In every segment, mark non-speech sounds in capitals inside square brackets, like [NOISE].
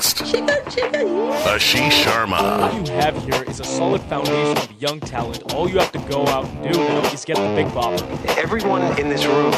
Blast. Ashish Sharma. What you have here is a solid foundation of young talent. All you have to go out and do now is get the big bopper. Everyone in this room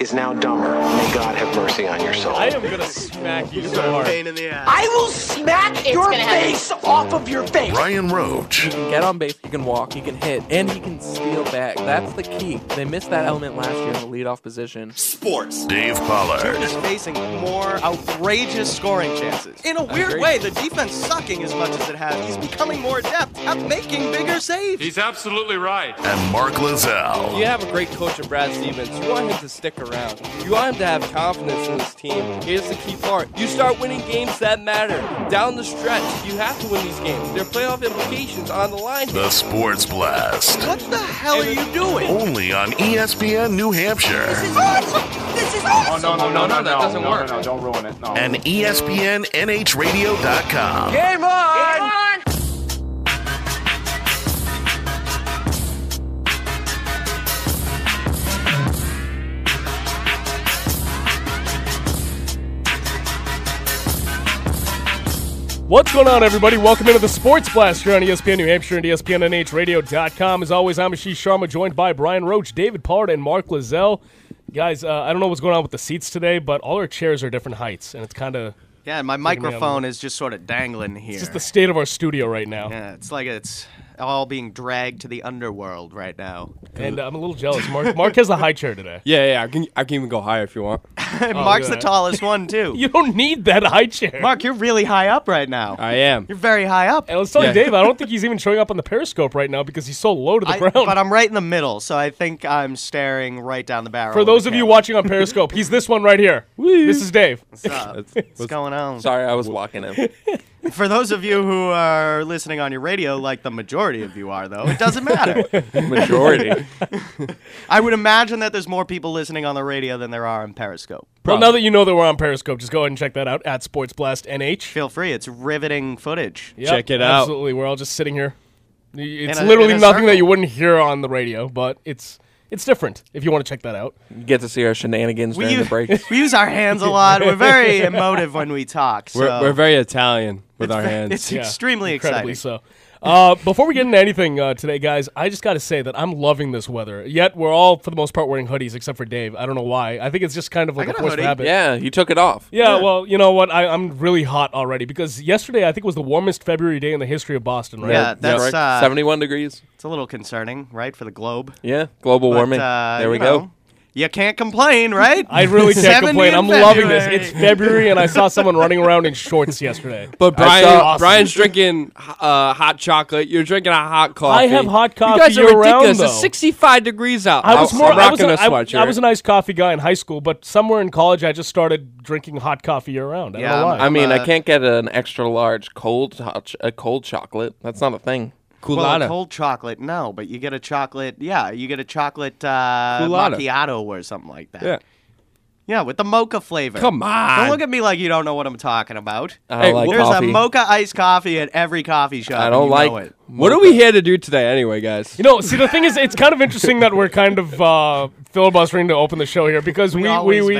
is now dumber. May God have mercy on your soul. I am gonna smack you so hard. I will smack your gonna happen. face off of your face. Brian Roach. He can get on base, he can walk, he can hit, and he can steal back. That's the key. They missed that element last year in the leadoff position. Sports. Dave Pollard. is facing more outrageous scoring chances. In a weird agree. way, the defense sucking as much as it has, he's becoming more adept at making bigger saves. He's absolutely right. And Mark Lazell. You have a great coach in Brad Stevens. You want him to stick around. You want him to have confidence in this team. Here's the key part. You start winning games that matter. Down the stretch, you have to win these games. There are playoff implications on the line. The Sports Blast. What the hell are you doing? Only on ESPN New Hampshire This is awesome. This is awesome. Oh, no, no, no, no, no, that doesn't no, work. No, no, don't ruin it. No. and E ESPN NHRadio.com. Game on. What's going on, everybody? Welcome into the Sports Blast here on ESPN New Hampshire and ESPNNHradio.com. As always, I'm Ashish Sharma, joined by Brian Roach, David Pollard, and Mark Lazell. Guys, uh, I don't know what's going on with the seats today, but all our chairs are different heights, and it's kind of Yeah, my microphone is just sort of dangling here. it's just the state of our studio right now. yeah, it's like it's all being dragged to the underworld right now. And uh, I'm a little jealous. Mark, Mark has the high chair today. [LAUGHS] Yeah, yeah, I can, I can even go higher if you want. And [LAUGHS] Mark's yeah. the tallest one too. [LAUGHS] You don't need that high chair. Mark, you're really high up right now. I am. You're very high up. and let's tell Yeah. you, Dave, I don't think he's even showing up on the Periscope right now because he's so low to the I- ground. but I'm right in the middle, so I think I'm staring right down the barrel. For those of you watching on Periscope, he's this one right here. This is Dave. What's up? That's- What's going on? Sorry, I was walking in. For those of you who are listening on your radio, like the majority of you are, though, it doesn't matter. [LAUGHS] Majority. [LAUGHS] I would imagine that there's more people listening on the radio than there are on Periscope. Well, now that you know that we're on Periscope, just go ahead and check that out at Sports Blast NH. Feel free; it's riveting footage. Yep, Check it out. Absolutely, we're all just sitting here. It's a- literally in a nothing that you wouldn't hear on the radio, but it's it's different. If you want to check that out, You get to see our shenanigans We during use, the breaks. [LAUGHS] we use our hands a lot. We're [LAUGHS] very emotive when we talk. So We're, we're very Italian with it's our hands. It's Yeah, extremely incredibly exciting. so. Uh, before we get into anything uh, today, guys, I just got to say that I'm loving this weather. Yet we're all, for the most part, wearing hoodies, except for Dave. I don't know why. I think it's just kind of like a forced hoodie. habit. yeah, you took it off. Yeah, well, you know what? I, I'm really hot already because yesterday I think was the warmest February day in the history of Boston. Right? Yeah, that's right. uh, 71 degrees. it's a little concerning, right, for the globe. Yeah, global But, warming. uh, there we you go. Know, You can't complain, right? I really can't complain. I'm loving this. It's February, and I saw [LAUGHS] someone running around in shorts yesterday. But Brian, saw- Brian's drinking uh, hot chocolate. You're drinking a hot coffee. I have hot coffee You guys are year-round, ridiculous. though. It's 65 degrees out. I was I'm more. I was, rocking a, a I, sweatshirt. I was a nice coffee guy in high school, but somewhere in college, I just started drinking hot coffee year round. I Yeah, don't know why. I'm- I mean, uh, I can't get an extra large cold hot ch- a cold chocolate. That's not a thing. Well, a cold chocolate, no, but you get a chocolate. Yeah, you get a chocolate uh, Coolatta. macchiato or something like that. yeah. Yeah, with the mocha flavor. Come on. Don't look at me like you don't know what I'm talking about. I don't Hey, like There's coffee. a mocha iced coffee at every coffee shop. I don't you like. know it. What are we here to do today, anyway, guys? You know, see, the thing is, it's kind of interesting that we're kind of uh, filibustering to open the show here because we, We we, always we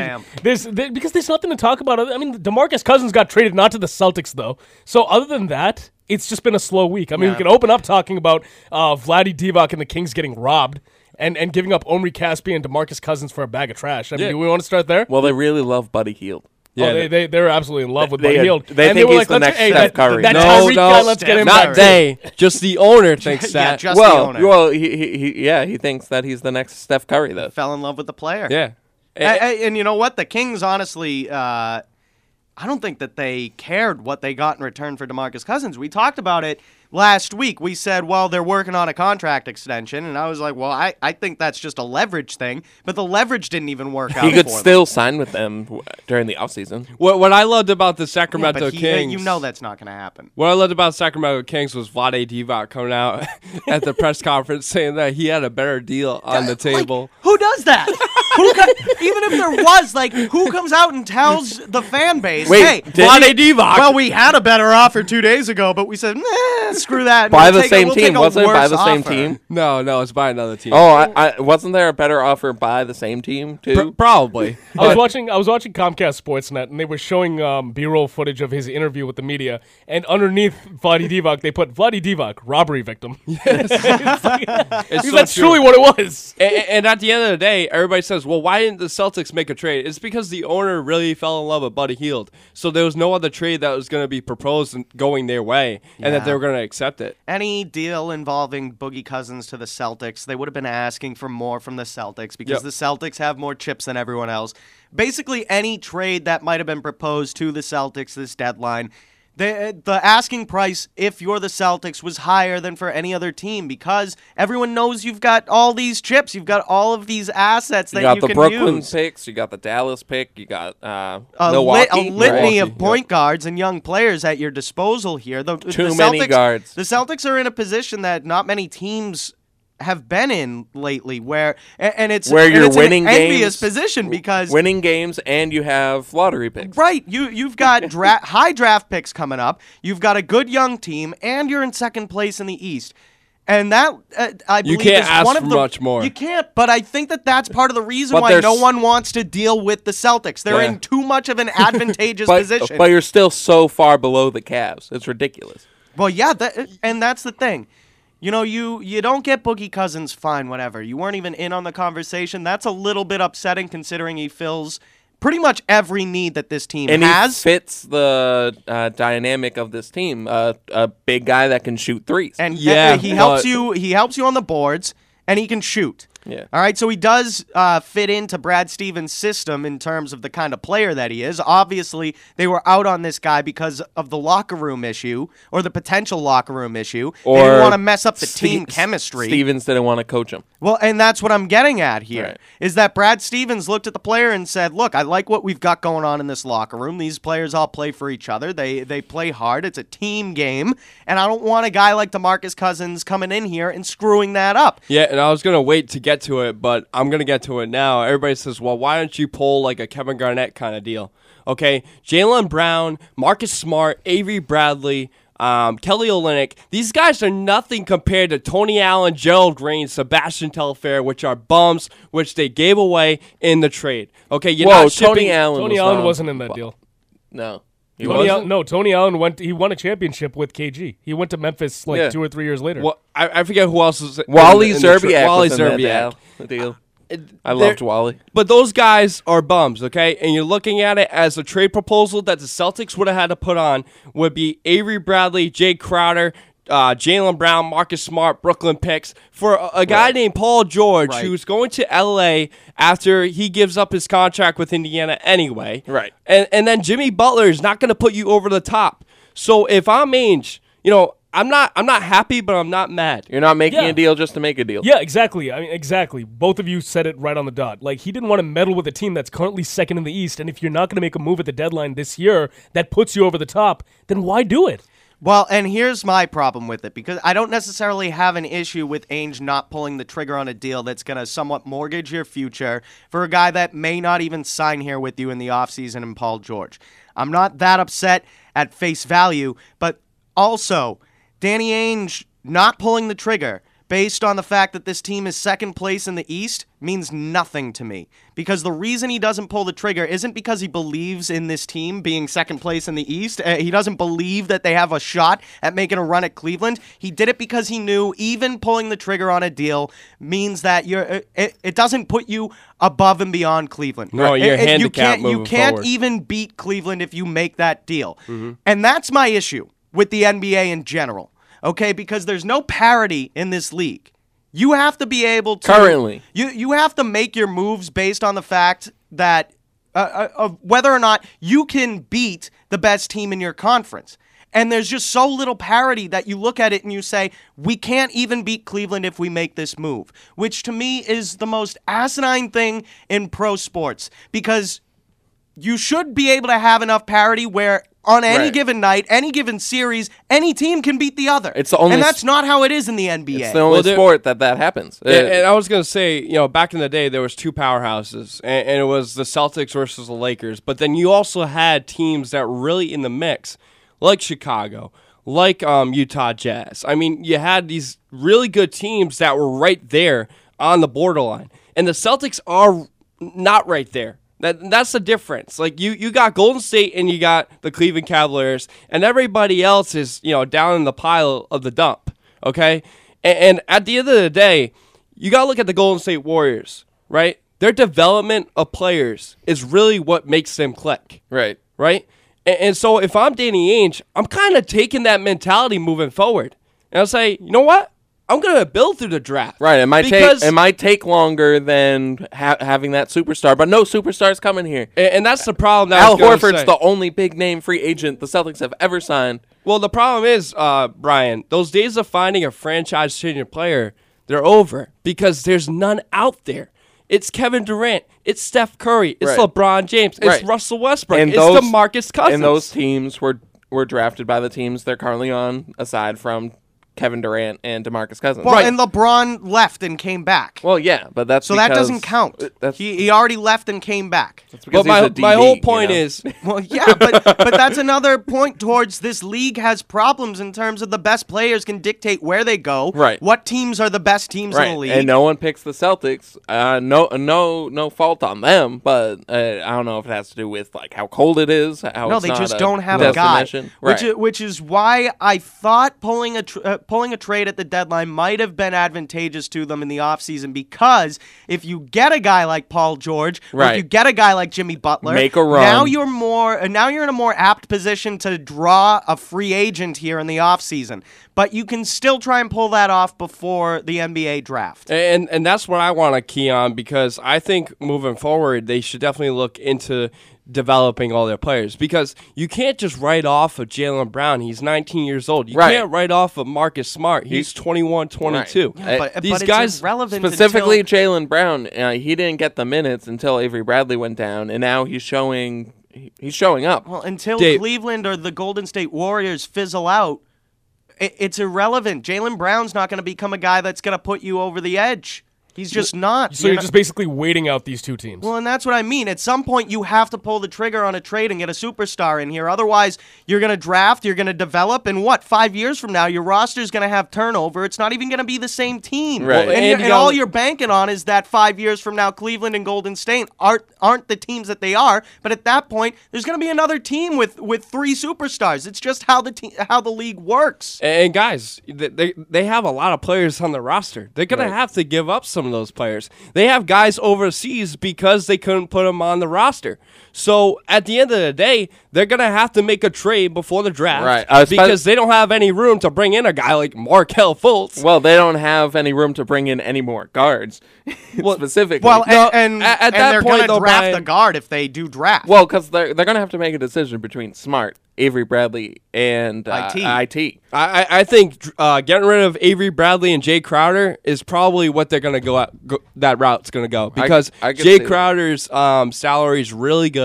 there's there, because there's nothing to talk about. I mean, Demarcus Cousins got traded not to the Celtics though. So other than that, it's just been a slow week. I mean, we can open up talking about uh, Vlade Divac and the Kings getting robbed. And, and giving up Omri Caspi and Demarcus Cousins for a bag of trash. I mean, Yeah. do we want to start there? Well, they really love Buddy Hield. oh, they, they, they're absolutely in love with They- Buddy they- they and think were he's like, the next hey, Steph Curry. That no, Tyreek no, guy, let's get him not back. they. [LAUGHS] Just the owner thinks [LAUGHS] Yeah, that. just the Well, owner. well, he, he, he, yeah, he thinks that he's the next Steph Curry, though. Fell in love with the player. yeah. A- a- and you know what? The Kings, honestly, uh, I don't think that they cared what they got in return for Demarcus Cousins. We talked about it last week. We said, well, they're working on a contract extension, and I was like, well, I, I think that's just a leverage thing. But the leverage didn't even work out. He could for them. still sign with them w- during the offseason. What, what I loved about the Yeah, Sacramento but he, Kings. you know that's not going to happen. What I loved about Sacramento Kings was Vlade Divac coming out [LAUGHS] at the press conference saying that he had a better deal on the table. Like, who does that? [LAUGHS] who co- even if there was, like, who comes out and tells the fan base, Wait, hey, did Vlade Divac. well, we had a better offer two days ago, but we said, nah, So screw that. by We'll the take a- same we'll team. Wasn't it by the same offer. team? No, no, it's by another team. Oh, I, I, wasn't there a better offer by the same team too? Pr- probably. I was watching. I was watching Comcast Sportsnet, and they were showing um, B-roll footage of his interview with the media. And underneath Vlade Divac, they put Vlade Divac, robbery victim. [LAUGHS] It's like- It's because so that's true. truly what it was. And, and at the end of the day, everybody says, "Well, why didn't the Celtics make a trade?" It's because the owner really fell in love with Buddy Hield, so there was no other trade that was going to be proposed going their way, and that they were going to accept it. Any deal involving Boogie Cousins to the Celtics, they would have been asking for more from the Celtics because Yep. the Celtics have more chips than everyone else. Basically, any trade that might have been proposed to the Celtics this deadline, the the asking price if you're the Celtics was higher than for any other team because everyone knows you've got all these chips, you've got all of these assets that You got you the can Brooklyn use. picks. You got the Dallas pick. You got uh, a, lit- a litany Milwaukee, of yep. point guards and young players at your disposal here. The, Too the many guards. The Celtics are in a position that not many teams have been in lately, where a- and it's Where and you're it's winning an envious games, position because winning games and you have lottery picks. Right, you you've got [LAUGHS] dra- high draft picks coming up. You've got a good young team, and you're in second place in the East. And that uh, I You believe can't is ask one of the, much more. You can't, but I think that that's part of the reason why no one wants to deal with the Celtics. They're Yeah. in too much of an [LAUGHS] advantageous But, position. but you're still so far below the Cavs. It's ridiculous. Well, yeah, that, and that's the thing. You know, you you don't get Boogie Cousins, fine, whatever. You weren't even in on the conversation. That's a little bit upsetting considering he fills pretty much every need that this team And has. he fits the uh, dynamic of this team. Uh, a big guy that can shoot threes. and Yeah, he helps but- you. He helps you on the boards, and he can shoot. Yeah. All right, so he does uh, fit into Brad Stevens' system in terms of the kind of player that he is. Obviously, they were out on this guy because of the locker room issue or the potential locker room issue. they didn't Or want to mess up the team chemistry. Stevens didn't want to coach him. Well, and that's what I'm getting at here is Right. that Brad Stevens looked at the player and said, "Look, I like what we've got going on in this locker room. These players all play for each other. They they play hard. It's a team game, and I don't want a guy like DeMarcus Cousins coming in here and screwing that up." Yeah, and I was gonna wait to get to it, but I'm gonna get to it now. Everybody says, "Well, why don't you pull like a Kevin Garnett kind of deal?" Okay, Jaylen Brown, Marcus Smart, Avery Bradley, um, Kelly Olynyk. These guys are nothing compared to Tony Allen, Gerald Green, Sebastian Telfair, which are bums, which they gave away in the trade. Okay, you're Whoa. Tony Allen. Tony was Allen not- wasn't in that deal. No, he Tony. Allen, no, Tony Allen went. He won a championship with KG. He went to Memphis like Yeah. two or three years later. Well, I, I forget who else was. Wally in the tra- Szczerbiak. Wally was in Szczerbiak. deal- uh, I loved Wally. But those guys are bums, okay? And you're looking at it as a trade proposal that the Celtics would have had to put on would be Avery Bradley, Jae Crowder, uh, Jaylen Brown, Marcus Smart, Brooklyn picks for a, a guy named Paul George Right. who's going to LA after he gives up his contract with Indiana anyway. Right. And and then Jimmy Butler is not going to put you over the top. So if I'm Ainge, you know, I'm not I'm not happy, but I'm not mad. You're not making Yeah. a deal just to make a deal. Yeah, exactly. I mean, exactly. Both of you said it right on the dot. Like he didn't want to meddle with a team that's currently second in the East, and if you're not going to make a move at the deadline this year that puts you over the top, then why do it? Well, and here's my problem with it because I don't necessarily have an issue with Ainge not pulling the trigger on a deal that's going to somewhat mortgage your future for a guy that may not even sign here with you in the offseason in Paul George. I'm not that upset at face value, but also Danny Ainge not pulling the trigger based on the fact that this team is second place in the East means nothing to me. Because the reason he doesn't pull the trigger isn't because he believes in this team being second place in the East. Uh, he doesn't believe that they have a shot at making a run at Cleveland. He did it because he knew even pulling the trigger on a deal means that you're uh, it, it doesn't put you above and beyond Cleveland. No, you're it- you can't, you can't forward. even beat Cleveland if you make that deal. And that's my issue with the NBA in general. Okay, because there's no parity in this league. You have to be able to Currently. You you have to make your moves based on the fact that uh, uh, of whether or not you can beat the best team in your conference. And there's just so little parity that you look at it and you say, we can't even beat Cleveland if we make this move, which to me is the most asinine thing in pro sports because you should be able to have enough parity where on any Right. given night, any given series, any team can beat the other. It's the only and s- that's not how it is in the NBA. It's the only Well, there- sport that that happens. Yeah, Uh, and I was gonna say, you know, back in the day, there was two powerhouses, and, and it was the Celtics versus the Lakers. But then you also had teams that were really in the mix, like Chicago, like um, Utah Jazz. I mean, you had these really good teams that were right there on the borderline, and the Celtics are not right there. That that's the difference. Like you, you got Golden State and you got the Cleveland Cavaliers, and everybody else is you know down in the pile of the dump. Okay, and, and at the end of the day, you got to look at the Golden State Warriors, right? Their development of players is really what makes them click Right. right? And, and so if I'm Danny Ainge, I'm kind of taking that mentality moving forward, and I'll say, you know what? I'm gonna build through the draft. Right. It might take it might take longer than ha- having that superstar, but no superstars coming here. and, and that's the problem. That Al Horford's the only big name free agent the Celtics have ever signed. Well, the problem is, uh, Brian, those days of finding a franchise senior player, they're over because there's none out there. It's Kevin Durant, it's Steph Curry, it's Right. LeBron James, it's Right. Russell Westbrook, And it's those- DeMarcus Cousins. And those teams were were drafted by the teams they're currently on, aside from Kevin Durant and DeMarcus Cousins. Well, and LeBron left and came back. Well, yeah, but that's so that doesn't count. He, he already left and came back. that's but my, he's a my DB, whole you point know? is, [LAUGHS] [LAUGHS] Well, yeah, but but that's another point towards this league has problems in terms of the best players can dictate where they go. Right. What teams are the best teams right, in the league? and no one picks the Celtics. Uh, no, no, no fault on them, but uh, I don't know if it has to do with like how cold it is. How no, it's they not just a don't have a guy, destination. which is, which is why I thought pulling a tr- uh, pulling a trade at the deadline might have been advantageous to them in the offseason because if you get a guy like Paul George, or if you get a guy like Jimmy Butler, Make a run. Now you're more uh, now you're in a more apt position to draw a free agent here in the offseason. But you can still try and pull that off before the NBA draft. And and that's what I want to key on because I think moving forward they should definitely look into developing all their players because you can't just write off of Jaylen Brown. He's 19 years old. You Right. can't write off of Marcus Smart. He's 21, 22. Right. But, These but guys it's irrelevant Specifically, until- Jaylen Brown, uh, he didn't get the minutes until Avery Bradley went down, and now he's showing he's showing up. Well, until Dave- Cleveland or the Golden State Warriors fizzle out, i it's irrelevant. Jaylen Brown's not going to become a guy that's going to put you over the edge. He's just not. So You're you're not- just basically waiting out these two teams. well, and that's what I mean. At some point, you have to pull the trigger on a trade and get a superstar in here. Otherwise, you're going to draft, you're going to develop, and what? Five years from now, your roster's going to have turnover. It's not even going to be the same team. Right. And, And you're- you and all you're banking on is that five years from now, Cleveland and Golden State aren't aren't the teams that they are. But at that point, there's going to be another team with with three superstars. It's just how the te- how the league works. And guys, th- they they have a lot of players on the roster. They're gonna have to give up some of those players. They have guys overseas because they couldn't put them on the roster. So at the end of the day, they're gonna have to make a trade before the draft, Right. Uh, spe- because they don't have any room to bring in a guy like Markelle Fultz. Well, they don't have any room to bring in any more guards, [LAUGHS] specifically. Well, No, and, and, at- at and that they're point, they'll draft Brian- the guard if they do draft. well, because they're they're gonna have to make a decision between Smart, Avery Bradley, and uh, IT. IT. I, I I think uh, getting rid of Avery Bradley and Jae Crowder is probably what they're going to go, out, go. That route's going to go because I could Jae. Crowder's um, salary is really good,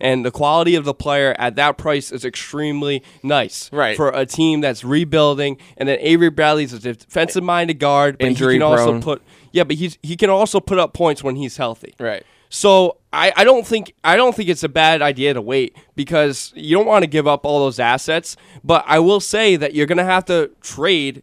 and the quality of the player at that price is extremely nice Right. for a team that's rebuilding. And then Avery Bradley's a defensive-minded guard, but Injury he can also prone. put yeah, but he's he can also put up points when he's healthy. Right. So I, I don't think I don't think it's a bad idea to wait because you don't want to give up all those assets. But I will say that you're gonna have to trade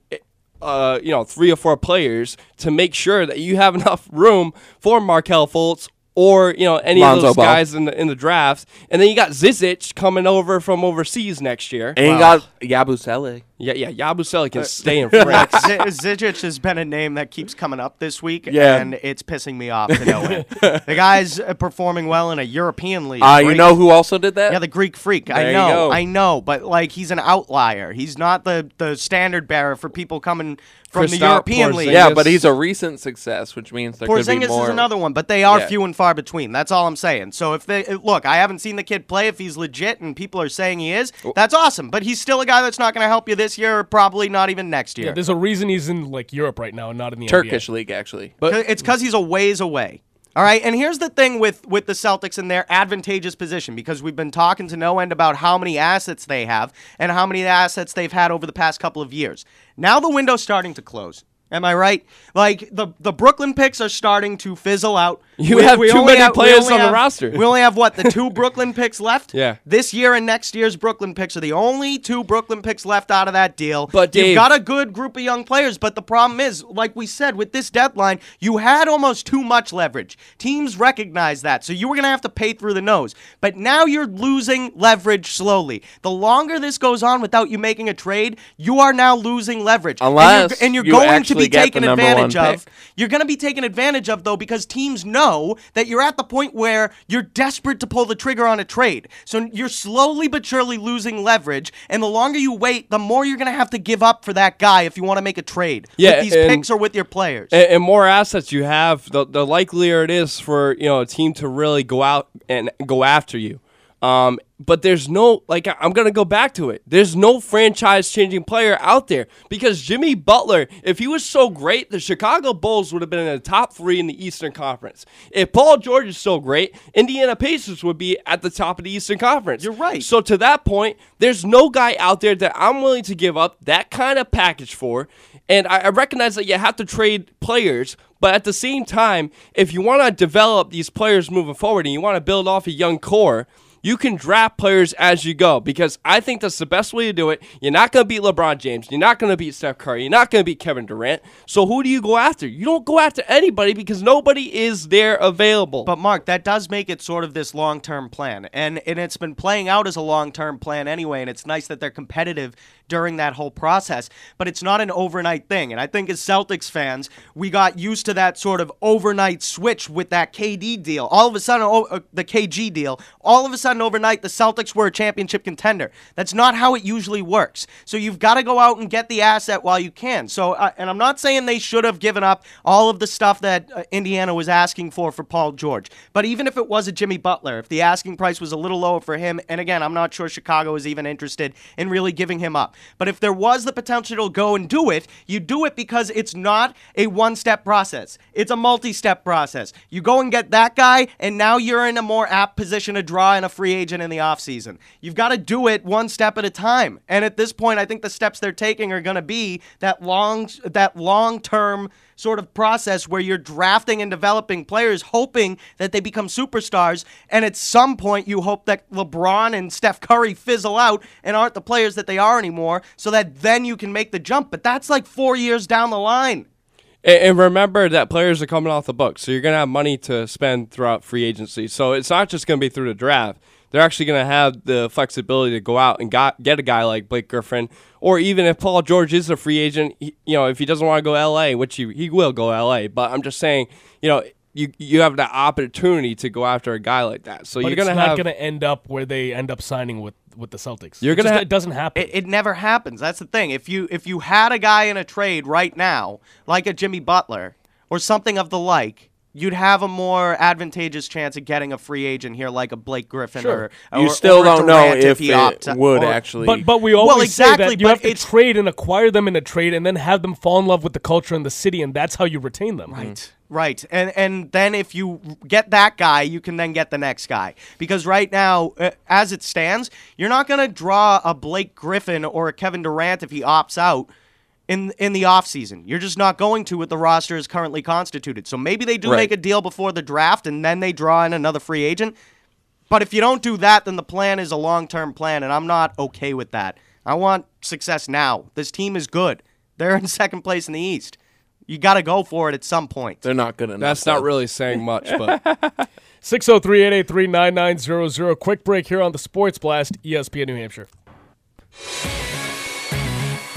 uh, you know, three or four players to make sure that you have [LAUGHS] enough room for Markelle Fultz or you know any Lonzo of those Ball. guys in the in the draft. And then you got Zizic coming over from overseas next year. And you got Yabusele. yeah, yeah, Yabusele can stay in [LAUGHS] France. Z- Zizic has been a name that keeps coming up this week, Yeah. and it's pissing me off to no end. [LAUGHS] the guy's uh, performing well in a European league. Uh, you know who also did that? Yeah, the Greek freak. There I you know, go. I know, but like he's an outlier. He's not the the standard bearer for people coming from the Kristaps European league. Yeah, but he's a recent success, which means there could be Porzingis more. is another one, but they are Yeah. few and far between. That's all I'm saying. So if they look, I haven't seen the kid play. If he's legit and people are saying he is, that's awesome. But he's still a guy that's not going to help you this year, or probably not even next year. Yeah, there's a reason he's in like Europe right now and not in the Turkish NBA. league, actually. But it's because he's a ways away. All right, and here's the thing with with the Celtics in their advantageous position because we've been talking to no end about how many assets they have and how many assets they've had over the past couple of years. Now the window's starting to close. Am I right? Like the the Brooklyn picks are starting to fizzle out. [LAUGHS] You have too only many players only on the roster. We only have what the two [LAUGHS] Brooklyn picks left. Yeah. This year and next year's Brooklyn picks are the only two Brooklyn picks left out of that deal. But, you've got a good group of young players, but the problem is, like we said, with this deadline, you had almost too much leverage. Teams recognize that, so you were gonna have to pay through the nose. But now you're losing leverage slowly. The longer this goes on without you making a trade, you are now losing leverage. And you're- Unless and you're, you going to be taken the number one advantage of. pick. You're going to be taken advantage of, though, because teams know that you're at the point where you're desperate to pull the trigger on a trade. So you're slowly but surely losing leverage, and the longer you wait, the more you're going to have to give up for that guy if you want to make a trade Yeah, with these and- picks or with your players. and, and more assets you have, the, the likelier it is for you know a team to really go out and go after you. Um, but there's no like I'm gonna go back to it. There's no franchise changing player out there because Jimmy Butler, if he was so great, the Chicago Bulls would have been in the top three in the Eastern Conference. If Paul George is so great, Indiana Pacers would be at the top of the Eastern Conference. You're right. So to that point, there's no guy out there that I'm willing to give up that kind of package for. And I, I recognize that you have to trade players, but at the same time, if you want to develop these players moving forward and you want to build off a young core, you can draft players as you go because I think that's the best way to do it. You're not going to beat LeBron James. You're not going to beat Steph Curry. You're not going to beat Kevin Durant. So who do you go after? You don't go after anybody because nobody is there available. But Mark, that does make it sort of this long-term plan, and and it's been playing out as a long-term plan anyway. And it's nice that they're competitive during that whole process. But it's not an overnight thing. And I think as Celtics fans, we got used to that sort of overnight switch with that KD deal. All of a sudden, oh, uh, the KG deal. All of a sudden, overnight, the Celtics were a championship contender. That's not how it usually works. So you've got to go out and get the asset while you can. So, uh, and I'm not saying they should have given up all of the stuff that uh, Indiana was asking for for Paul George. But even if it was a Jimmy Butler, if the asking price was a little lower for him, and again, I'm not sure Chicago is even interested in really giving him up. But if there was the potential to go and do it, you do it because it's not a one step process, it's a multi step process. You go and get that guy, and now you're in a more apt position to draw in a free agent in the offseason. You've got to do it one step at a time. And at this point, I think the steps they're taking are going to be that long that long term sort of process where you're drafting and developing players hoping that they become superstars and at some point you hope that LeBron and Steph Curry fizzle out and aren't the players that they are anymore so that then you can make the jump but that's like 4 years down the line And, and remember that players are coming off the books, so you're going to have money to spend throughout free agency. So it's not just going to be through the draft. They're actually going to have the flexibility to go out and got, get a guy like Blake Griffin, or even if Paul George is a free agent, he, you know, if he doesn't want to go LA, which he, he will go LA. But I'm just saying, you know, you you have the opportunity to go after a guy like that. So But you're going to not have going to end up where they end up signing with, with the Celtics. You're It just- ha- it doesn't happen. It, it never happens. That's the thing. If you if you had a guy in a trade right now, like a Jimmy Butler or something of the like, you'd have a more advantageous chance of getting a free agent here, like a Blake Griffin Sure. or You or- still or a don't know Durant if he it opts- would or- actually. But but we always say exactly, that you have to trade and acquire them in a trade, and then have them fall in love with the culture and the city, and that's how you retain them. Right. Right. And and then if you get that guy, you can then get the next guy. Because right now, uh, as it stands, you're not going to draw a Blake Griffin or a Kevin Durant if he opts out in in the offseason. You're just not going to with the roster is currently constituted. So maybe they do Right. make a deal before the draft and then they draw in another free agent. But if you don't do that, then the plan is a long-term plan and I'm not okay with that. I want success now. This team is good. They're in [LAUGHS] second place in the East. You got to go for it at some point. they're not good enough. That's not really saying much, but [LAUGHS] 603 883 9900. Quick break here on the Sports Blast, ESPN New Hampshire.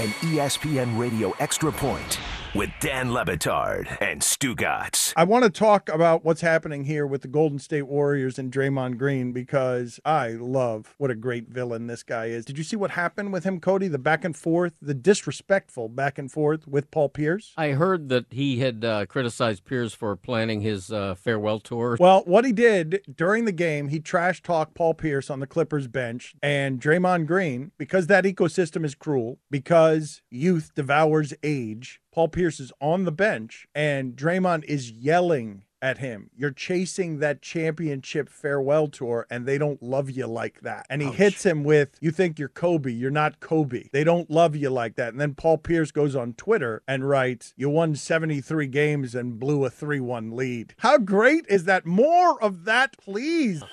An ESPN Radio Extra Point with Dan Le Batard and Stugotz. I want to talk about what's happening here with the Golden State Warriors and Draymond Green because I love what a great villain this guy is. Did you see what happened with him, Cody? The back and forth, the disrespectful back and forth with Paul Pierce? I heard that he had uh, criticized Pierce for planning his uh, farewell tour. Well, what he did during the game, he trash talked Paul Pierce on the Clippers bench and Draymond Green because that ecosystem is cruel, because youth devours age. Paul Pierce is on the bench and Draymond is yelling at him. You're chasing that championship farewell tour, and they don't love you like that. And he hits him with, You think you're Kobe. You're not Kobe. They don't love you like that. And then Paul Pierce goes on Twitter and writes, You won 73 games and blew a 3 1 lead. How great is that? More of that, please.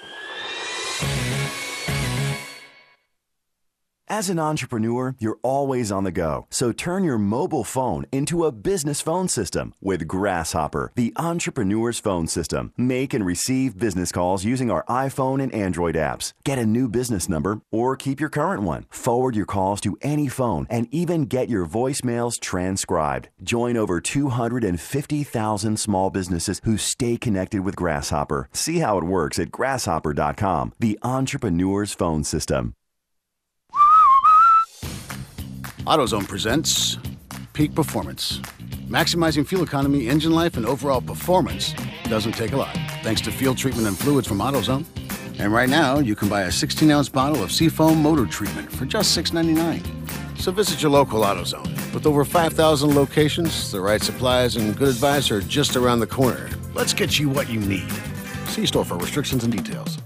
As an entrepreneur, you're always on the go. So turn your mobile phone into a business phone system with Grasshopper, the entrepreneur's phone system. Make and receive business calls using our iPhone and Android apps. Get a new business number or keep your current one. Forward your calls to any phone and even get your voicemails transcribed. Join over 250,000 small businesses who stay connected with Grasshopper. See how it works at grasshopper.com, the entrepreneur's phone system. AutoZone presents Peak Performance. Maximizing fuel economy, engine life, and overall performance doesn't take a lot. Thanks to fuel treatment and fluids from AutoZone. And right now, you can buy a 16 ounce bottle of Seafoam motor treatment for just $6.99. So visit your local AutoZone. With over 5,000 locations, the right supplies and good advice are just around the corner. Let's get you what you need. See store for restrictions and details.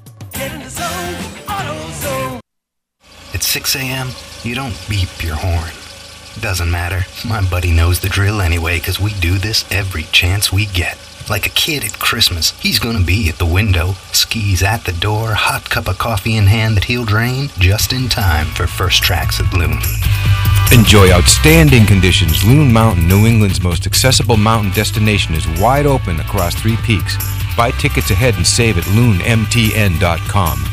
6 a.m., you don't beep your horn. Doesn't matter. My buddy knows the drill anyway, because we do this every chance we get. Like a kid at Christmas, he's gonna be at the window, skis at the door, hot cup of coffee in hand that he'll drain just in time for first tracks at Loon. Enjoy outstanding conditions. Loon Mountain, New England's most accessible mountain destination, is wide open across three peaks. Buy tickets ahead and save at loonmtn.com.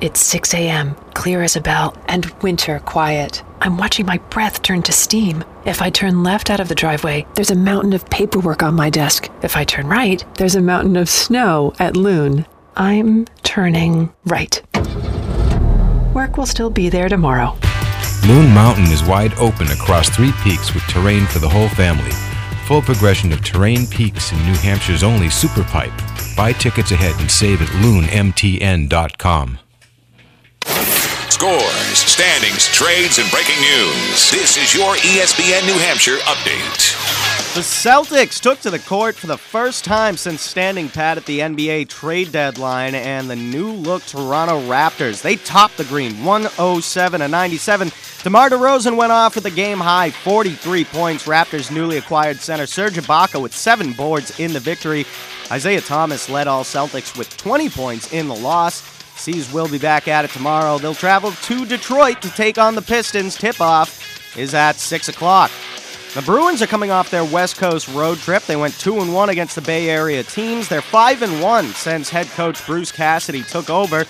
It's 6 a.m., clear as a bell, and winter quiet. I'm watching my breath turn to steam. If I turn left out of the driveway, there's a mountain of paperwork on my desk. If I turn right, there's a mountain of snow at Loon. I'm turning right. Work will still be there tomorrow. Loon Mountain is wide open across three peaks with terrain for the whole family. Full progression of terrain peaks in New Hampshire's only super pipe. Buy tickets ahead and save at loonmtn.com. Scores, standings, trades, and breaking news. This is your ESPN New Hampshire update. The Celtics took to the court for the first time since standing pat at the NBA trade deadline, and the new look Toronto Raptors. They topped the green 107 to 97. DeMar DeRozan went off with a game high 43 points. Raptors' newly acquired center Serge Ibaka with seven boards in the victory. Isaiah Thomas led all Celtics with 20 points in the loss. Seas will be back at it tomorrow. They'll travel to Detroit to take on the Pistons. Tip off is at 6 o'clock. The Bruins are coming off their West Coast road trip. They went 2 and 1 against the Bay Area teams. They're 5 and 1 since head coach Bruce Cassidy took over.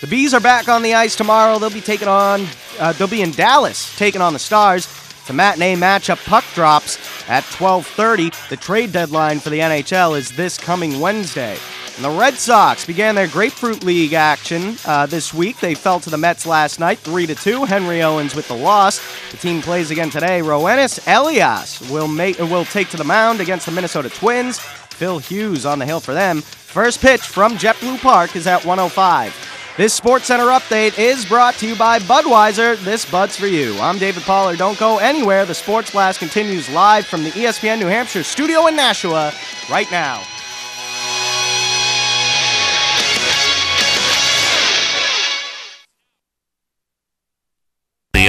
The Bees are back on the ice tomorrow. They'll be taking on uh, they'll be in Dallas taking on the Stars. It's a matinee matchup. Puck drops at 12:30. The trade deadline for the NHL is this coming Wednesday. And the Red Sox began their Grapefruit League action uh, this week. They fell to the Mets last night, three to two. Henry Owens with the loss. The team plays again today. Roenis Elias will make will take to the mound against the Minnesota Twins. Phil Hughes on the hill for them. First pitch from JetBlue Park is at 105. This Sports Center update is brought to you by Budweiser. This Bud's for you. I'm David Pollard. Don't go anywhere. The Sports Blast continues live from the ESPN New Hampshire studio in Nashua right now.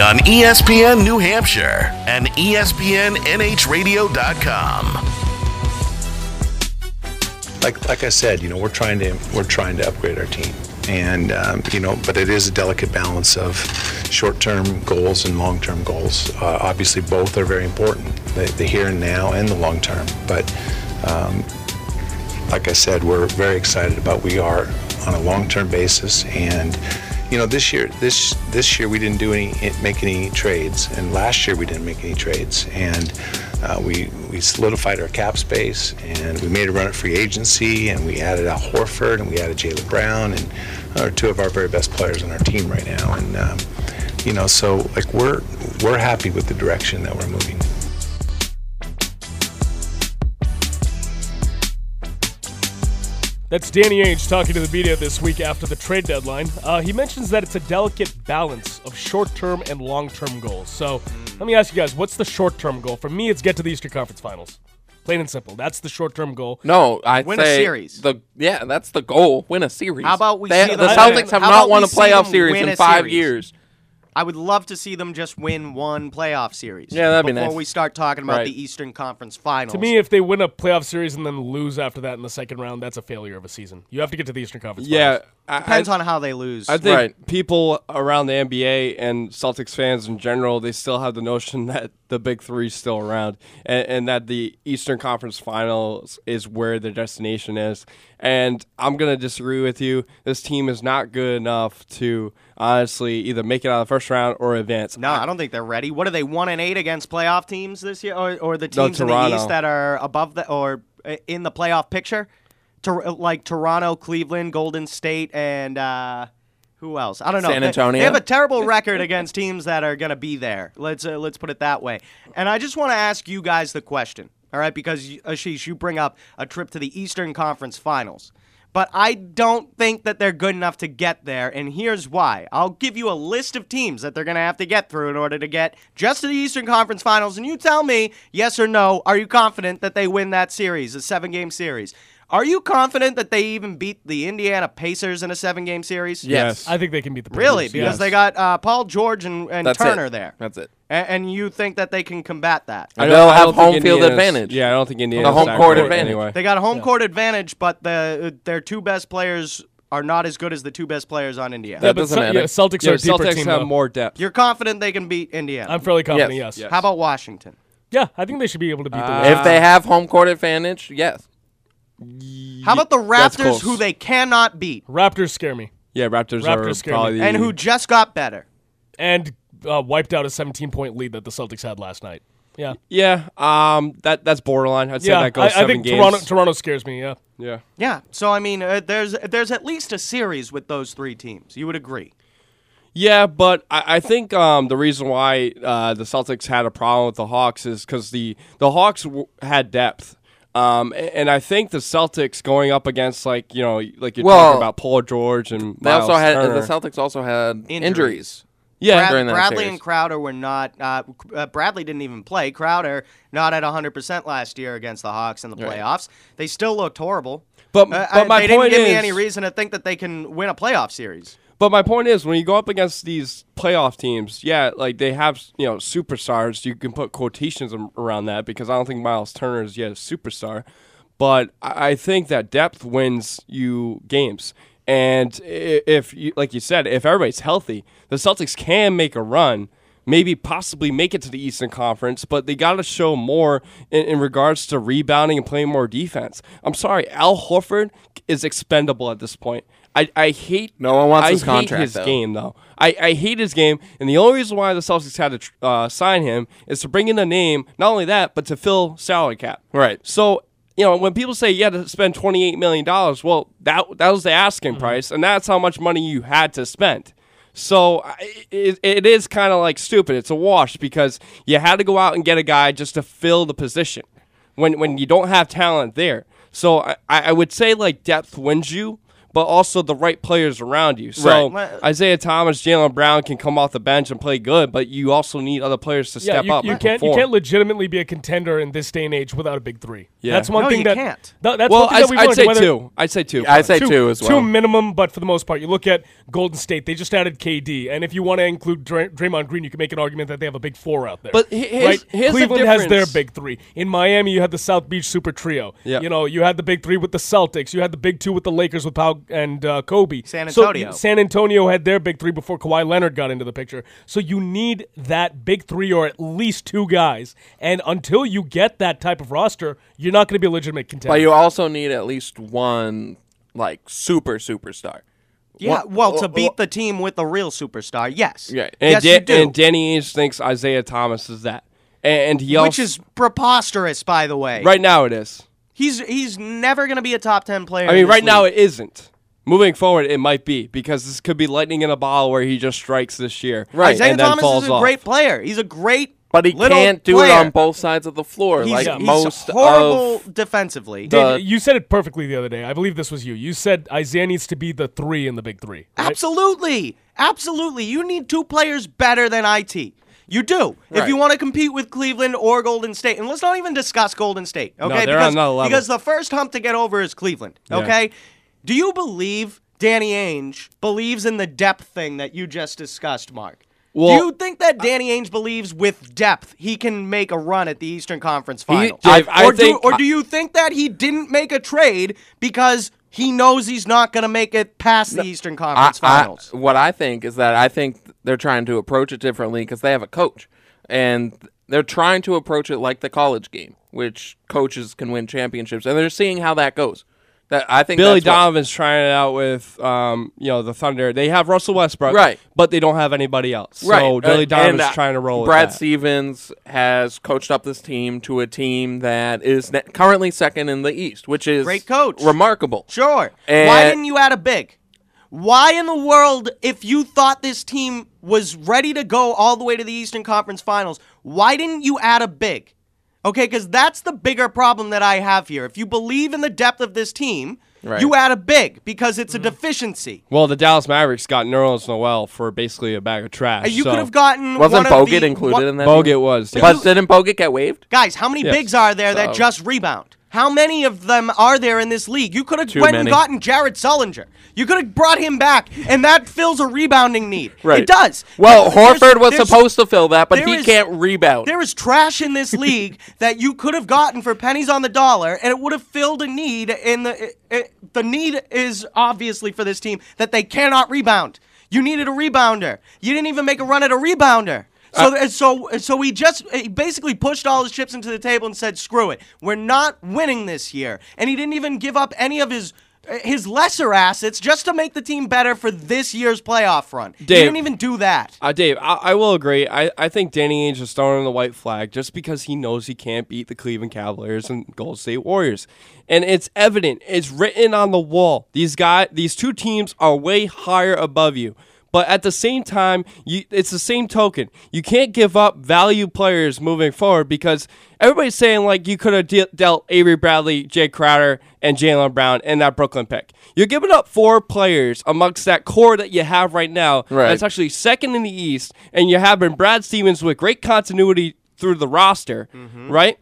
On ESPN New Hampshire and ESPNNHradio.com. like like I said, you know, we're trying to we're trying to upgrade our team, and um, you know, but it is a delicate balance of short-term goals and long-term goals. Uh, obviously, both are very important, the, the here and now and the long term. But um, like I said, we're very excited about we are on a long-term basis, and you know, this year this this year we didn't do any make any trades, and last year we didn't make any trades, and uh, we we solidified our cap space, and we made a run at free agency, and we added Al Horford, and we added Jaylen Brown, and are two of our very best players on our team right now, and um, you know, so like we're we're happy with the direction that we're moving. That's Danny Ainge talking to the media this week after the trade deadline. Uh, he mentions that it's a delicate balance of short term and long term goals. So let me ask you guys what's the short term goal? For me, it's get to the Eastern Conference Finals. Plain and simple. That's the short-term goal. No, I Win a series. The yeah, that's the goal. Win a series. How about we They- see the them- Celtics have not won a playoff series in five series? years. I would love to see them just win one playoff series. Yeah, that'd be nice. before we start talking about Right. the Eastern Conference Finals. To me, if they win a playoff series and then lose after that in the second round, that's a failure of a season. You have to get to the Eastern Conference. Yeah, Finals. I- depends I- on how they lose. I think people around the NBA and Celtics fans in general, they still have the notion [LAUGHS] that the Big Three is still around, and, and that the Eastern Conference Finals is where their destination is. And I'm gonna disagree with you. This team is not good enough to honestly either make it out of the first round or advance. No, I don't think they're ready. What are they one and eight against playoff teams this year, or, or the No, teams in the East that are above the or uh, in the playoff picture? Tor- like Toronto, Cleveland, Golden State, and uh, who else? I don't know. San Antonio. They have a terrible record against teams that are going to be there. Let's uh, let's put it that way. And I just want to ask you guys the question, all right? Because Ashish, you bring up a trip to the Eastern Conference Finals. But I don't think that they're good enough to get there, and here's why. I'll give you a list of teams that they're going to have to get through in order to get just to the Eastern Conference Finals, and you tell me, yes or no, are you confident that they win that series, a seven game series? Are you confident that they even beat the Indiana Pacers in a seven game series? Yes. I think they can beat the Pacers. Really? Because yes. they got uh, Paul George and, and That's Turner it. there. That's it. A- and you think that they can combat that? I They'll don't- I have don't think home field Indiana's- advantage. Yeah, I don't think Indiana. The Indiana's home that court advantage. Anyway. They got a home court advantage, but the their two best players are not as good as the two best players on Indiana. Yeah, but Ce- yeah, Celtics Yeah, are a deeper Celtics team. have though. more depth. You're confident they can beat Indiana? I'm fairly confident. Yes. Yes. How about Washington? Yeah, I think they should be able to beat the. if they have home court advantage, yes. How about the That's Raptors, close. who they cannot beat, Raptors scare me. Yeah, Raptors, Raptors are scare me. probably the, and who just got better? and uh, wiped out a 17 point lead that the Celtics had last night. Yeah. Yeah, um, that that's borderline. I'd say that goes I, I think games. Toronto Toronto scares me. Yeah. Yeah. Yeah. So I mean, uh, there's there's at least a series with those three teams. You would agree? Yeah, but I, I think um, the reason why uh, the Celtics had a problem with the Hawks is because the the Hawks w- had depth. Um, and I think the Celtics going up against like you know like you're Well, talking about Paul George and They Myles also had Turner. the Celtics also had Injuries. injuries. Yeah, Brad- during that Bradley series. and Crowder were not. Uh, uh, Bradley didn't even play. Crowder not at 100 percent last year against the Hawks in the Right. playoffs. They still looked horrible. But- Uh, but I- my they didn't point give me any reason to think that they can win a playoff series. But my point is, when you go up against these playoff teams, yeah, like they have you know superstars. You can put quotations around that because I don't think Myles Turner is yet a superstar. But I think that depth wins you games. And if you, like you said, if everybody's healthy, the Celtics can make a run. Maybe possibly make it to the Eastern Conference, but they got to show more in, in regards to rebounding and playing more defense. I'm sorry, Al Horford is expendable at this point. I, I hate No one wants I his hate contract, his though. game though. I, I hate his game, and the only reason why the Celtics had to tr- uh, sign him is to bring in a name. Not only that, but to fill salary cap. Right. So you know when people say you had to spend twenty eight million dollars, well that that was the asking Mm-hmm. price, and that's how much money you had to spend. So I- it, it is kind of like stupid. It's a wash because you had to go out and get a guy just to fill the position when when you don't have talent there. So I, I would say like depth wins you, but also the right players around you. So Right. Isaiah Thomas, Jaylen Brown can come off the bench and play good, but you also need other players to Yeah, step you, up. you and can't you can't legitimately be a contender in this day and age without a big three. Yeah. That's one No, thing you that can't. No, that's well, one thing I'd, that we've I'd learned, say whether- two. I'd say two. I'd say two as well. Two minimum, but for the most part, you look at Golden State. They just added KD, and if you want to include Dray- Draymond Green, you can make an argument that they have a big four out there. But he- here's- right? here's the Cleveland has their big three. In Miami, you had the South Beach Super Trio. Yeah. You know, you had the big three with the Celtics. You had the big two with the Lakers with Pau and uh, Kobe. San So, Antonio. San Antonio had their big three before Kawhi Leonard got into the picture. So you need that big three or at least two guys. And until you get that type of roster, you're not going to be a legitimate contender. But you also need at least one like super superstar. Yeah. One- well, to well, beat the team with a real superstar, yes. Yeah. And, yes, Da- you do. and Danny Ainge thinks Isaiah Thomas is that, and he Which also, is preposterous, by the way. right now it is. He's he's never going to be a top ten player. I mean, this right now it isn't. Moving forward, it might be because this could be lightning in a bottle where he just strikes this year, Right. Isaiah and then Thomas falls is a off. great player. He's a great, But he little can't do player. it on both sides of the floor He's, like he's most horrible of defensively. Dave, you said it perfectly the other day. I believe this was you. You said Isaiah needs to be the three in the big three. right? Absolutely, absolutely. You need two players better than it. You do. If you want to compete with Cleveland or Golden State, and let's not even discuss Golden State, No, okay? they're because, another level. because the first hump to get over is Cleveland, Yeah. Do you believe Danny Ainge believes in the depth thing that you just discussed, Mark? Well- Do you think that Danny Ainge believes with depth he can make a run at the Eastern Conference He- Finals? I or, do, or do you think that he didn't make a trade because he knows he's not going to make it past the Eastern Conference I- Finals? what I think is that I think they're trying to approach it differently because they have a coach, and they're trying to approach it like the college game, which coaches can win championships, and they're seeing how that goes. That I think Billy that's what- Donovan's trying it out with, um, you know, the Thunder. They have Russell Westbrook, Right. But they don't have anybody else. Right. So Billy Uh, Donovan's and, uh, trying to roll. with Brad that. Stevens has coached up this team to a team that is ne- currently second in the East, which is Great coach. remarkable. Sure. And- Why didn't you add a big? Why in the world, if you thought this team was ready to go all the way to the Eastern Conference Finals, why didn't you add a big? Okay, because that's the bigger problem that I have here. If you believe in the depth of this team, Right. you add a big because it's a mm-hmm. deficiency. Well, the Dallas Mavericks got Nerlens Noel for basically a bag of trash. You so- could have gotten Wasn't one of Bogut the- included one- in that? Bogut deal? was, yeah. But didn't Bogut get waived? Guys, how many Yes. bigs are there that just rebound? How many of them are there in this league? You could have went and gotten Jared Sullinger. You could have brought him back, and that fills a rebounding need. Right. It does. Well, There's- Horford was there's- supposed to fill that, but he is- can't rebound. There is trash in this league [LAUGHS] that you could have gotten for pennies on the dollar, and it would have filled a need. In the it, it- the need is obviously for this team that they cannot rebound. You needed a rebounder. You didn't even make a run at a rebounder. So, and so, and so he just he basically pushed all his chips into the table and said, "Screw it, we're not winning this year." And he didn't even give up any of his his lesser assets just to make the team better for this year's playoff run. he Dave- didn't even do that. Uh, Dave, I, I will agree. I, I think Danny Ainge is throwing the white flag just because he knows he can't beat the Cleveland Cavaliers and Golden State Warriors, and it's evident. It's written on the wall. These guys, these two teams are way higher above you. But at the same time, you, it's the same token. You can't give up value players moving forward because everybody's saying like you could have de- dealt Avery Bradley, Jae Crowder, and Jaylen Brown in that Brooklyn pick. You're giving up four players amongst that core that you have right now. Right. That's actually second in the East, and you have been Brad Stevens with great continuity through the roster, Mm-hmm. right?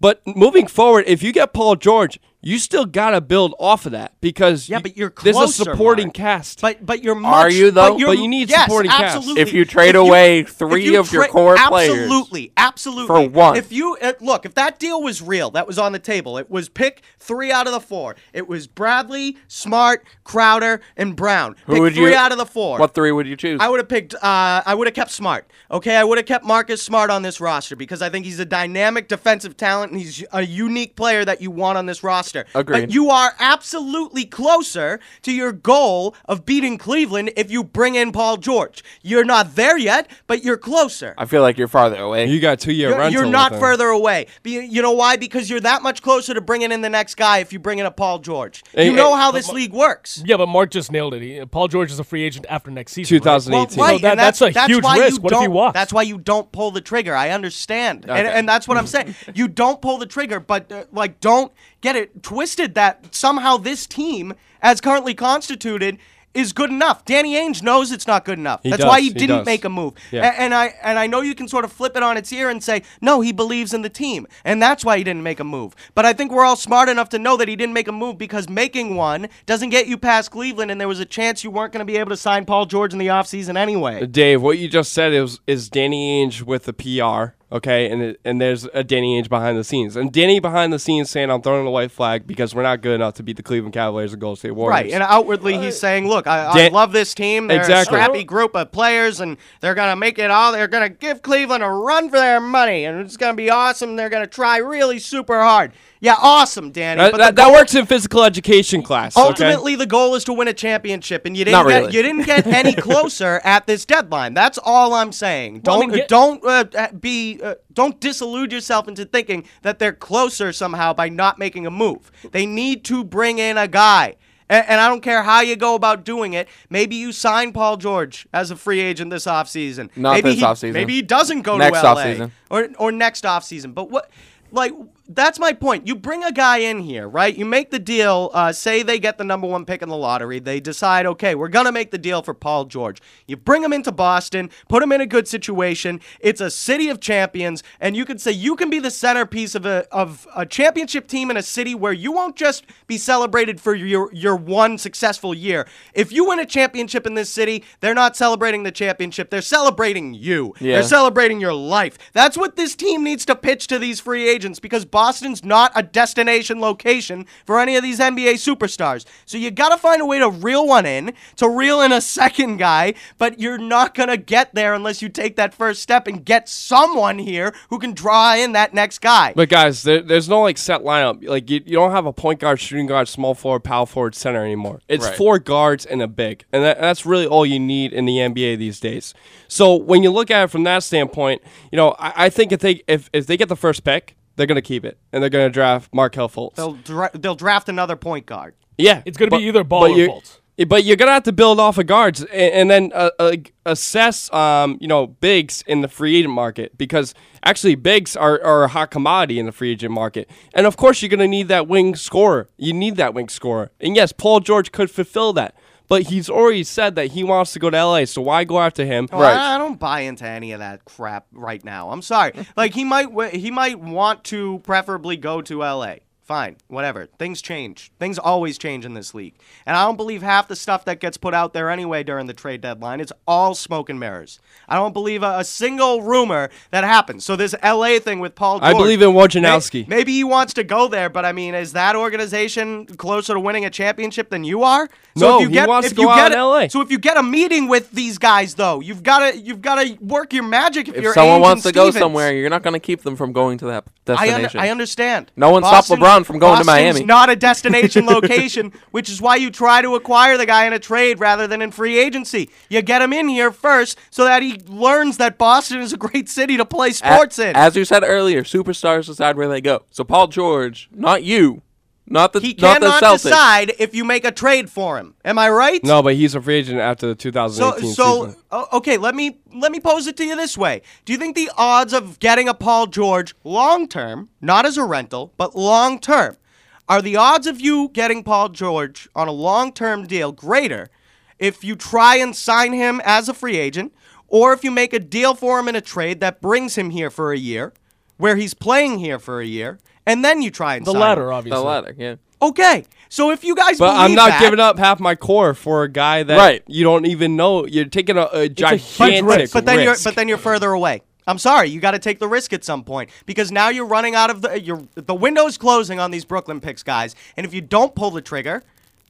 But moving forward, if you get Paul George, you still gotta build off of that because Yeah, but you're closer, there's a supporting Mark. cast. But but you're much, Are you, though? But, you're- But you need yes, supporting cast. If you trade If away if three you of your tra- core players absolutely, absolutely for one. If you uh, look, if that deal was real, that was on the table. It was pick three out of the four. It was Bradley, Smart, Crowder, and Brown. Who pick would three you? out of the four. What three would you choose? I would have picked. Uh, I would have kept Smart. Okay, I would have kept Marcus Smart on this roster because I think he's a dynamic defensive talent and he's a unique player that you want on this roster. Agreed. But you are absolutely closer to your goal of beating Cleveland if you bring in Paul George. You're not there yet, but you're closer. I feel like you're farther away. you got two year You're, rental. you're not with him. further away. You know why? Because you're that much closer to bringing in the next guy if you bring in a Paul George. Hey, you know hey, how this league works. Yeah, but Mark just nailed it. He, Paul George is a free agent after next season. right? 2018. Well, right, So that- and that's a huge why risk. You What if he don't- walks? That's why you don't pull the trigger. I understand, and, and that's what I'm saying. You don't pull the trigger, but uh, like, don't get it twisted that somehow this team, as currently constituted. Is good enough. Danny Ainge knows it's not good enough. He That's why does, he he didn't make a move. Yeah. A- And, I and I know you can sort of flip it on its ear and say, no, he believes in the team, and that's why he didn't make a move. But I think we're all smart enough to know that he didn't make a move because making one doesn't get you past Cleveland, and there was a chance you weren't going to be able to sign Paul George in the offseason anyway. Dave, what you just said is is Danny Ainge with the PR, okay, and it, and there's a Danny Ainge behind the scenes, and Danny behind the scenes saying I'm throwing the white flag because we're not good enough to beat the Cleveland Cavaliers and Golden State Warriors. Right, and outwardly he's saying, "Look, I, I love this team. They're Exactly. a scrappy group of players, and they're gonna make it all. They're gonna give Cleveland a run for their money, and it's gonna be awesome. They're gonna try really super hard. Yeah, awesome, Danny. that, but that, that works in physical education class. okay? Ultimately, the goal is to win a championship, and you didn't Not get really. you didn't get [LAUGHS] any closer at this deadline. That's all I'm saying. Well, I Don't mean, get- don't uh, be uh, don't disillude yourself into thinking that they're closer somehow by not making a move. They need to bring in a guy. And, and I don't care how you go about doing it. Maybe you sign Paul George as a free agent this offseason. Not maybe this he, offseason. Maybe he doesn't go Next to LA. offseason. Or, or next offseason. But what, like, that's my point. You bring a guy in here, right? You make the deal. Uh, say they get the number one pick in the lottery. They decide, okay, we're gonna make the deal for Paul George. You bring him into Boston, put him in a good situation. It's a city of champions, and you can say you can be the centerpiece of a of a championship team in a city where you won't just be celebrated for your your one successful year. If you win a championship in this city, they're not celebrating the championship. They're celebrating you. Yeah. They're celebrating your life. That's what this team needs to pitch to these free agents because Boston's not a destination location for any of these NBA superstars. So you got to find a way to reel one in, to reel in a second guy, but you're not going to get there unless you take that first step and get someone here who can draw in that next guy. But guys, there, there's no like set lineup. Like you, you don't have a point guard, shooting guard, small forward, power forward, center anymore. It's Right. four guards and a big, and that, that's really all you need in the NBA these days. So when you look at it from that standpoint, you know, I, I think if they if, if they get the first pick, they're gonna keep it, and they're gonna draft Markelle Fultz. They'll dra- they'll draft another point guard. Yeah, It's gonna be either Ball but or you- Fultz. But you're gonna have to build off of guards and, and then uh, uh, assess, um, you know, bigs in the free agent market because actually bigs are, are a hot commodity in the free agent market. And of course, you're gonna need that wing scorer. You need that wing scorer. And yes, Paul George could fulfill that. But he's already said that he wants to go to LA, so why go after him? Oh, I, I don't buy into any of that crap right now. I'm sorry. like he might w- he might want to preferably go to LA. Fine, whatever. Things change. Things always change in this league. And I don't believe half the stuff that gets put out there anyway during the trade deadline. It's all smoke and mirrors. I don't believe a, a single rumor that happens. So this LA thing with Paul I believe in may- Maybe he wants to go there, but I mean, is that organization closer to winning a championship than you are? No, if you he get, wants if to you go get out in LA. So if you get a meeting with these guys, though, you've got to you've got to work your magic. If, If you're someone Ainge wants to and go somewhere, you're not going to keep them from going to that I, destination. I understand. No one stopped Boston- LeBron from going to Boston's Miami. not a destination [LAUGHS] location, which is why you try to acquire the guy in a trade rather than in free agency. You get him in here first so that he learns that Boston is a great city to play sports in. As you said earlier, superstars decide where they go. So Paul George, not you, not the he not the cannot Celtics. decide if you make a trade for him. Am I right? No, but he's a free agent after the So, 2018 so season. o- okay, let me let me pose it to you this way: Do you think the odds of getting a Paul George long term, not as a rental, but long term, are the odds of you getting Paul George on a long term deal greater if you try and sign him as a free agent, or if you make a deal for him in a trade that brings him here for a year, where he's playing here for a year, and then you try and The sign latter, him? obviously. The latter, yeah. Okay, so if you guys But believe I'm not that- giving up half my core for a guy that Right. you don't even know. You're taking a, a huge gigantic risk. but then you're but then you're further away. I'm sorry, you got to take the risk at some point because now you're running out of the your the window's closing on these Brooklyn picks, guys. And if you don't pull the trigger,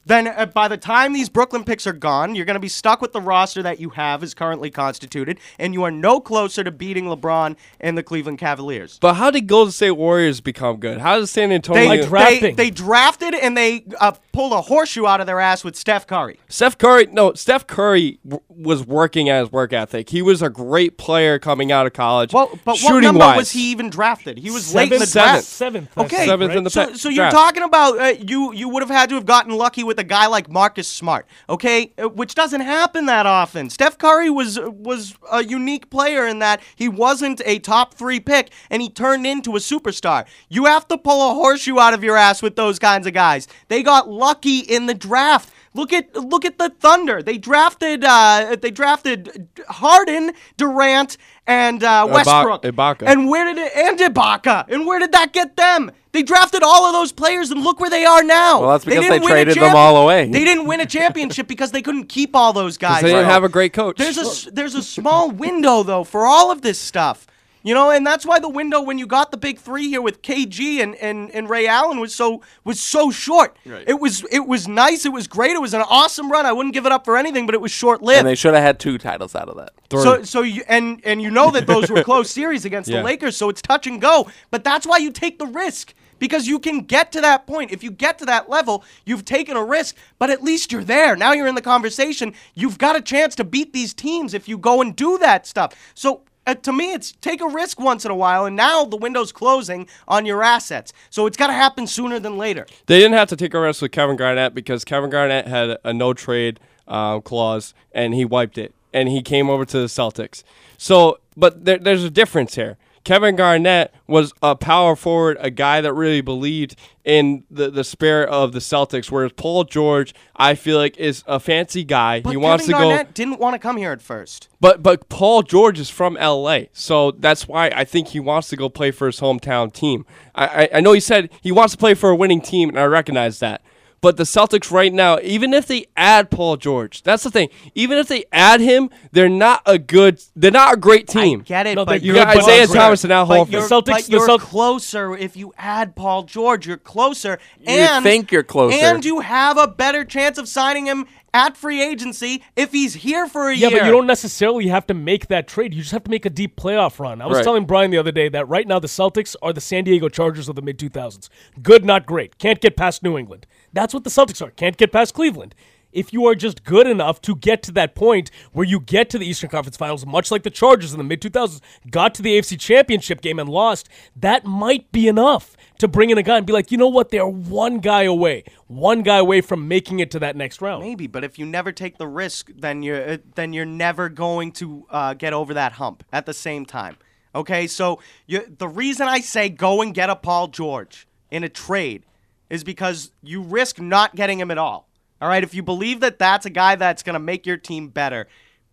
then uh, by the time these Brooklyn picks are gone, you're going to be stuck with the roster that you have is currently constituted, and you are no closer to beating LeBron and the Cleveland Cavaliers. But how did Golden State Warriors become good? How does San Antonio? They, By they, they drafted and they uh, pulled a horseshoe out of their ass with Steph Curry. Steph Curry, no, Steph Curry w- was working at his work ethic. He was a great player coming out of college. Well, but what number wise. was he even drafted? He was late in the Seventh. draft. Seventh. I Okay, Seventh right? in the so, pa- so you're draft. talking about uh, you you would have had to have gotten lucky with a guy like Marcus Smart, okay, Uh, which doesn't happen that often. Steph Curry was was a unique player in that he wasn't a top three pick and he turned into a superstar. You have to pull a horseshoe out of your ass with those kinds of guys. They got lucky in the draft. Look at look at the Thunder. They drafted uh, they drafted Harden, Durant, and uh, Westbrook. Ibaka. And where did it and Ibaka? And where did that get them? They drafted all of those players, and look where they are now. Well, that's because they a traded them all away. They didn't win a championship because they couldn't keep all those guys. they didn't Right. have a great coach. There's a there's a small window though for all of this stuff. You know, and that's why the window when you got the big three here with KG and, and, and Ray Allen was so was so short. Right. It was it was nice. It was great. It was an awesome run. I wouldn't give it up for anything, but it was short lived. And they should have had two titles out of that. So so you and and you know that those were [LAUGHS] close series against Yeah. the Lakers, so it's touch and go. But that's why you take the risk. Because you can get to that point. If you get to that level, you've taken a risk, but at least you're there. Now you're in the conversation. You've got a chance to beat these teams if you go and do that stuff. So uh, to me, it's take a risk once in a while, and now the window's closing on your assets. So it's got to happen sooner than later. They didn't have to take a risk with Kevin Garnett because Kevin Garnett had a no trade um, clause and he wiped it and he came over to the Celtics. So, but there, there's a difference here. Kevin Garnett was a power forward, a guy that really believed in the, the spirit of the Celtics. Whereas Paul George, I feel like, is a fancy guy. But he wants to Garnett go. didn't want to come here at first. But but Paul George is from L.A., so that's why I think he wants to go play for his hometown team. I, I, I know he said he wants to play for a winning team, and I recognize that. But the Celtics right now, even if they add Paul George, that's the thing. Even if they add him, they're not a good. They're not a great team. Get it, No, but they- You Good got Paul Isaiah George. Thomas and Al But Horford. you're, Celtics- but you're Celt- closer if you add Paul George. You're closer, You and think you're closer. and you have a better chance of signing him at free agency if he's here for a Yeah, year. Yeah, but you don't necessarily have to make that trade. You just have to make a deep playoff run. I was Right. telling Brian the other day that right now the Celtics are the San Diego Chargers of the mid 2000s. Good, not great. Can't get past New England. That's what the Celtics are. Can't get past Cleveland. If you are just good enough to get to that point where you get to the Eastern Conference Finals, much like the Chargers in the mid 2000s got to the AFC Championship game and lost, that might be enough to bring in a guy and be like, you know what? They're one guy away, one guy away from making it to that next round. Maybe, but if you never take the risk, then you're uh, then you're never going to uh, get over that hump. At the same time, okay. So you, the reason I say go and get a Paul George in a trade is because you risk not getting him at all. All right, if you believe that that's a guy that's going to make your team better,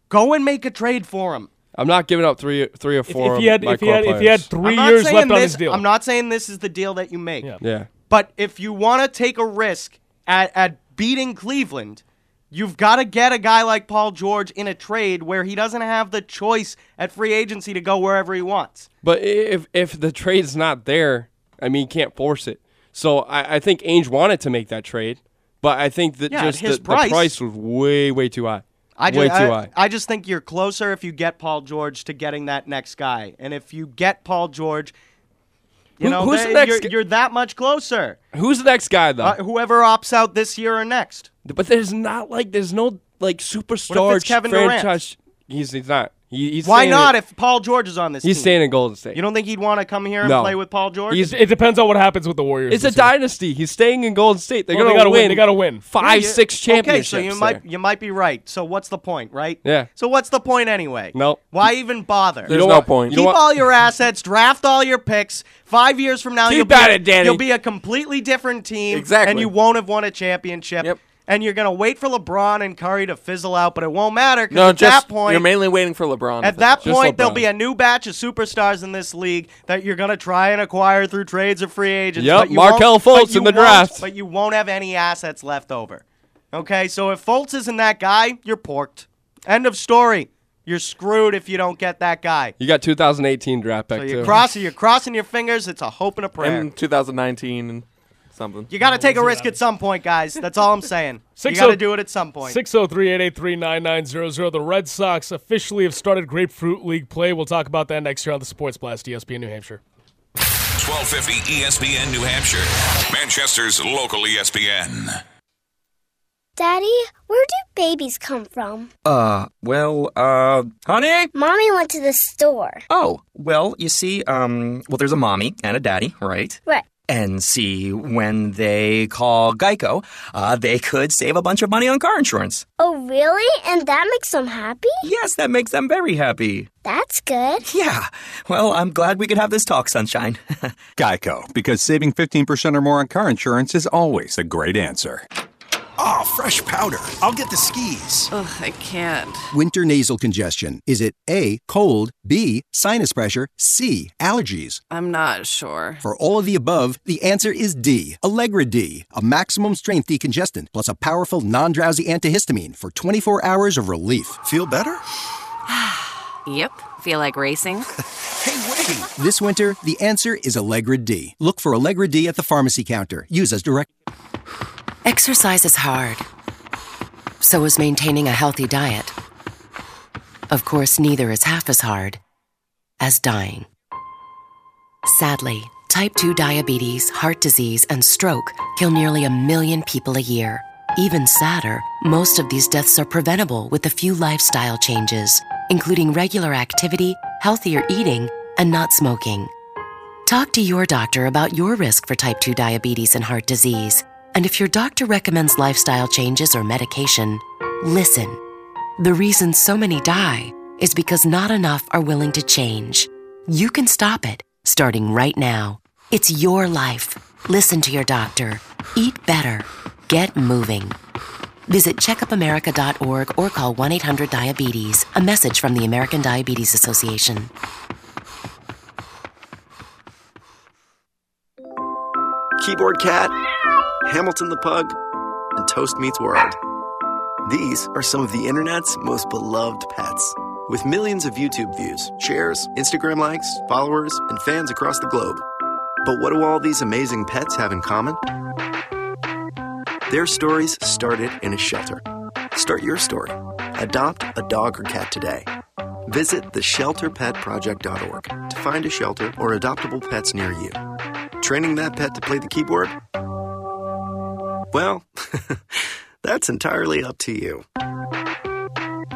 go and make a trade for him. I'm not giving up three, three or four. if he had, of my if he had, if he had three I'm not years saying left on this, his deal, I'm not saying this is the deal that you make. Yeah. yeah. But if you want to take a risk at, at beating Cleveland, you've got to get a guy like Paul George in a trade where he doesn't have the choice at free agency to go wherever he wants. But if if the trade's not there, I mean, you can't force it. So I, I think Ainge wanted to make that trade, but I think that Yeah, just his the, price. the price was way way too high. I way just, too I, high. I just think you're closer if you get Paul George to getting that next guy. And if you get Paul George, you Who- know, who's the they- next you're, you're that much closer. Who's the next guy though? Uh, whoever opts out this year or next. but there's not like there's no like superstar Kevin Durant? franchise. He's he's not. He, he's Why not in- if Paul George is on this team? he's team? staying in Golden State. You don't think he'd want to come here and No. play with Paul George? He's- It depends on what happens with the Warriors. it's a year. dynasty. He's staying in Golden State. They're Well, gonna gotta win. win. They gotta win. five, Yeah, you- six Okay, so you there. might you might be right. So what's the point, right? Yeah. So what's the point anyway? No. Why even bother? There's know no what? point. Keep all your assets, draft all your picks. Five years from now, Keep you'll be at a, it, Danny. You'll be a completely different team, Exactly. and you won't have won a championship. Yep. And you're gonna wait for LeBron and Curry to fizzle out, but it won't matter because No, at just that point, you're mainly waiting for LeBron. at that point, there'll be a new batch of superstars in this league that you're gonna try and acquire through trades or free agents. Yep, but you Markelle won't- but Fultz in the draft. but you won't have any assets left over. Okay, so if Fultz isn't that guy, you're porked. End of story. You're screwed if you don't get that guy. You got 2018 draft pick So you're crossing, you're crossing your fingers. It's a hope and a prayer. in 2019 and something. you got to take a risk at some point, guys. That's all I'm saying. You got oh- to do it at some point. 603-883-9900. The Red Sox officially have started Grapefruit League play. We'll talk about that next year on the Sports Blast, ESPN New Hampshire. 1250 ESPN New Hampshire, Manchester's local ESPN. Daddy, where do babies come from? Uh, well, uh, honey? Mommy went to the store. Oh, well, you see, um, well, there's a mommy and a daddy, right? Right. And see, when they call Geico, uh, they could save a bunch of money on car insurance. Oh, really? And that makes them happy? Yes, that makes them very happy. That's good. Yeah. Well, I'm glad we could have this talk, Sunshine. [LAUGHS] Geico, because saving 15% or more on car insurance is always a great answer. Oh, fresh powder. I'll get the skis. Ugh, I can't. Winter nasal congestion. Is it A, cold, B, sinus pressure, C, allergies? I'm not sure. For all of the above, the answer is D, Allegra D, a maximum strength decongestant plus a powerful non drowsy antihistamine for 24 hours of relief. Feel better? [SIGHS] Yep. Feel like racing? [LAUGHS] Hey, wait! This winter, the answer is Allegra D. Look for Allegra D at the pharmacy counter. Use as direct. Exercise is hard. So is maintaining a healthy diet. Of course, neither is half as hard as dying. Sadly, type 2 diabetes, heart disease, and stroke kill nearly a million people a year. Even sadder, most of these deaths are preventable with a few lifestyle changes, including regular activity, healthier eating, and not smoking. Talk to your doctor about your risk for type 2 diabetes and heart disease. And if your doctor recommends lifestyle changes or medication, listen. The reason so many die is because not enough are willing to change. You can stop it, starting right now. It's your life. Listen to your doctor. Eat better. Get moving. Visit checkupamerica.org or call 1 800 Diabetes. A message from the American Diabetes Association. Keyboard Cat, Hamilton the Pug, and Toast Meets World. These are some of the internet's most beloved pets. With millions of YouTube views, shares, Instagram likes, followers, and fans across the globe. But what do all these amazing pets have in common? Their stories started in a shelter. Start your story. Adopt a dog or cat today. Visit theshelterpetproject.org to find a shelter or adoptable pets near you. Training that pet to play the keyboard? Well, [LAUGHS] that's entirely up to you.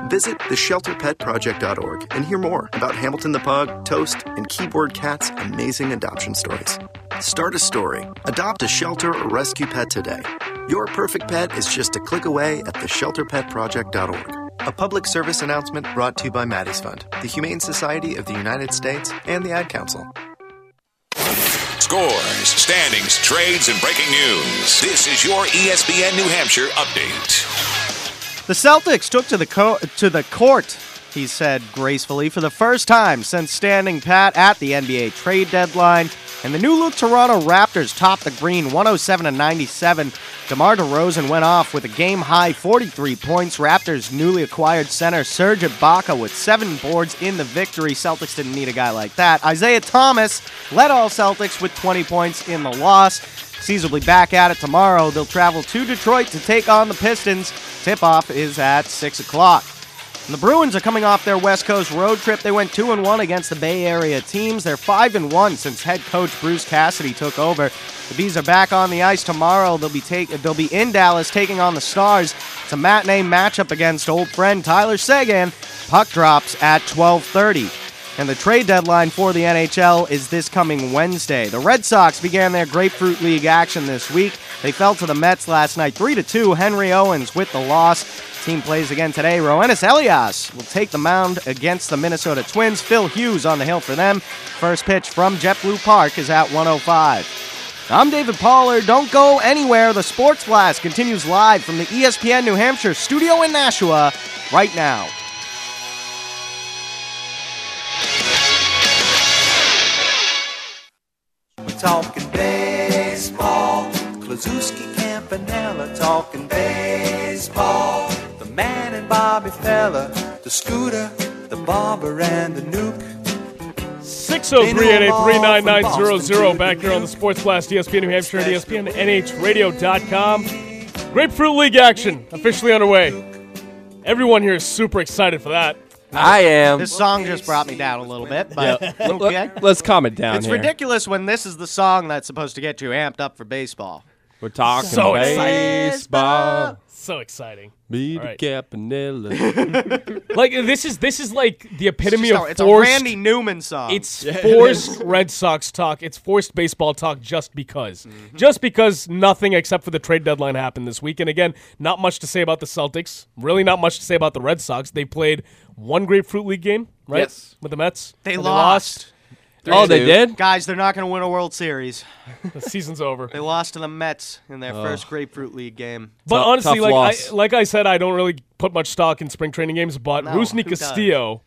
Visit theshelterpetproject.org and hear more about Hamilton the Pug, Toast, and Keyboard Cat's amazing adoption stories. Start a story, adopt a shelter or rescue pet today. Your perfect pet is just a click away at theshelterpetproject.org. A public service announcement brought to you by Maddie's Fund, the Humane Society of the United States, and the Ad Council. Scores, standings, trades, and breaking news. This is your ESPN New Hampshire update. The Celtics took to the co- to the court, he said gracefully, for the first time since standing pat at the NBA trade deadline. And the new look Toronto Raptors topped the green 107 to 97. DeMar DeRozan went off with a game high 43 points. Raptors' newly acquired center Serge Ibaka with seven boards in the victory. Celtics didn't need a guy like that. Isaiah Thomas led all Celtics with 20 points in the loss. Caesar will be back at it tomorrow. They'll travel to Detroit to take on the Pistons. Tip off is at 6 o'clock. And the Bruins are coming off their West Coast road trip. They went 2 and 1 against the Bay Area teams. They're 5 and 1 since head coach Bruce Cassidy took over. The Bees are back on the ice tomorrow. They'll be take, they'll be in Dallas taking on the Stars. It's a matinee matchup against old friend Tyler Seguin. Puck drops at 12:30. And the trade deadline for the NHL is this coming Wednesday. The Red Sox began their Grapefruit League action this week. They fell to the Mets last night 3 to 2. Henry Owens with the loss. Team plays again today. Roenis Elias will take the mound against the Minnesota Twins. Phil Hughes on the hill for them. First pitch from JetBlue Park is at 105. I'm David Pollard. Don't go anywhere. The Sports Blast continues live from the ESPN New Hampshire studio in Nashua right now. We're talking baseball. Kluszewski Campanella talking baseball. The man and Bobby Feller, the scooter, the barber, and the nuke. 603-883-9900 back here on the Sports Blast, ESPN New Hampshire and ESPN NHRadio.com. Grapefruit League action officially underway. Everyone here is super excited for that. I am. This song just brought me down a little bit, but Yeah. [LAUGHS] okay. Let's calm it down It's here. ridiculous when this is the song that's supposed to get you amped up for baseball. We're talking So excited. baseball. So exciting. Be All the right. Campanella. [LAUGHS] Like this is this is like the epitome It's, of a, it's a. Randy Newman song. It's [LAUGHS] forced Red Sox talk. It's forced baseball talk just because. Mm-hmm. Just because nothing except for the trade deadline happened this week. And again, not much to say about the Celtics. Really not much to say about the Red Sox. They played one Grapefruit League game, right? Yes. With the Mets. They And lost. Oh, they two. did? Guys, they're not going to win a World Series. [LAUGHS] The season's over. They lost to the Mets in their Oh. first Grapefruit League game. But Tough- honestly, tough like I, like I said, I don't really put much stock in spring training games. But No, Rusney who does? Castillo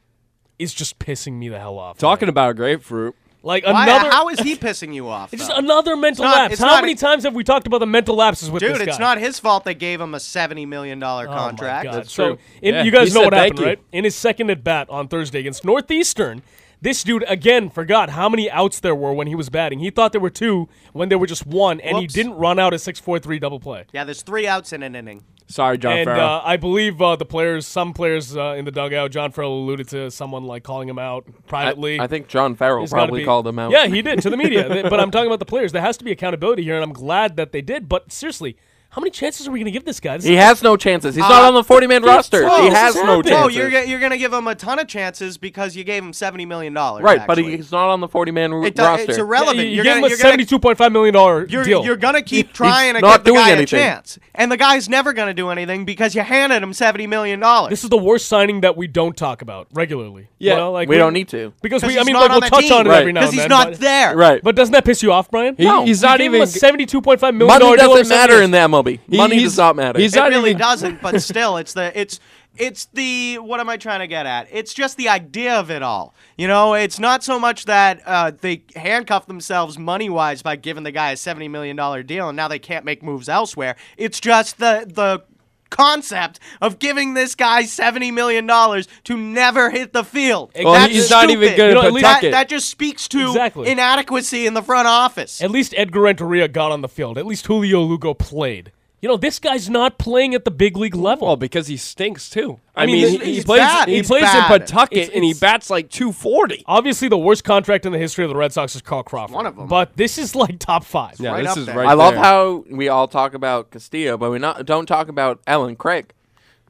is just pissing me the hell off. Talking man. about grapefruit. like Why- another. how is he pissing you off? [LAUGHS] It's though? just another mental It's not- lapse. How not- many times have we talked about the mental lapses with Dude, this guy? Dude, it's not his fault they gave him a $70 million Oh, my contract. God. That's so true. in, Yeah, you guys he know what happened, you. right? In his second at bat on Thursday against Northeastern, this dude again forgot how many outs there were when he was batting. He thought there were two when there were just one, and he didn't run out a six-four-three double play. Yeah, there's three outs in an inning. Sorry, John and Farrell. uh, I believe uh, the players, some players uh, in the dugout, John Farrell alluded to someone like calling him out privately. I, I think John Farrell There's probably be- called him out. Yeah, he did to the media. [LAUGHS] But I'm talking about the players. There has to be accountability here, and I'm glad that they did. But seriously, how many chances are we going to give this guy? This he has no chances. He's uh, not on the 40 man roster. He has no chances. No, you're, you're going to give him a ton of chances because you gave him $70 million. Right, actually. but he's not on the 40 man it, roster. It's irrelevant. Yeah, you, you gave gonna, him a $72.5 million you're, deal. You're going to keep trying to give the guy anything. a chance. And the guy's never going to do anything because you handed him $70 million. This is the worst signing that we don't talk about regularly. Yeah, well, like we, we, don't need to. Because we, I mean, like, we'll touch on it every now and then. Because he's not there. Right. But doesn't that piss you off, Brian? No, He's not even. $72.5 million Money doesn't matter in that much. Moby. Money does not matter. He's it not really doesn't, but [LAUGHS] still, it's the it's it's the what am I trying to get at? It's just the idea of it all. You know, it's not so much that uh, they handcuff themselves money wise by giving the guy a seventy million dollar deal, and now they can't make moves elsewhere. It's just the the concept of giving this guy $70 million to never hit the field. Well, That's he's stupid. not even good you know, that, that, just speaks to exactly. inadequacy in the front office. At least Edgar Renteria got on the field. At least Julio Lugo played. You know, this guy's not playing at the big league level. Well, because he stinks too. I, I mean, mean, he, he plays bad. he He's plays bad. in Pawtucket It's- and he bats like 240. Obviously, the worst contract in the history of the Red Sox is Carl Crawford. One them But this is like top five. Yeah, right this up is there. right. I love how we all talk about Castillo, but we not don't talk about Allen Craig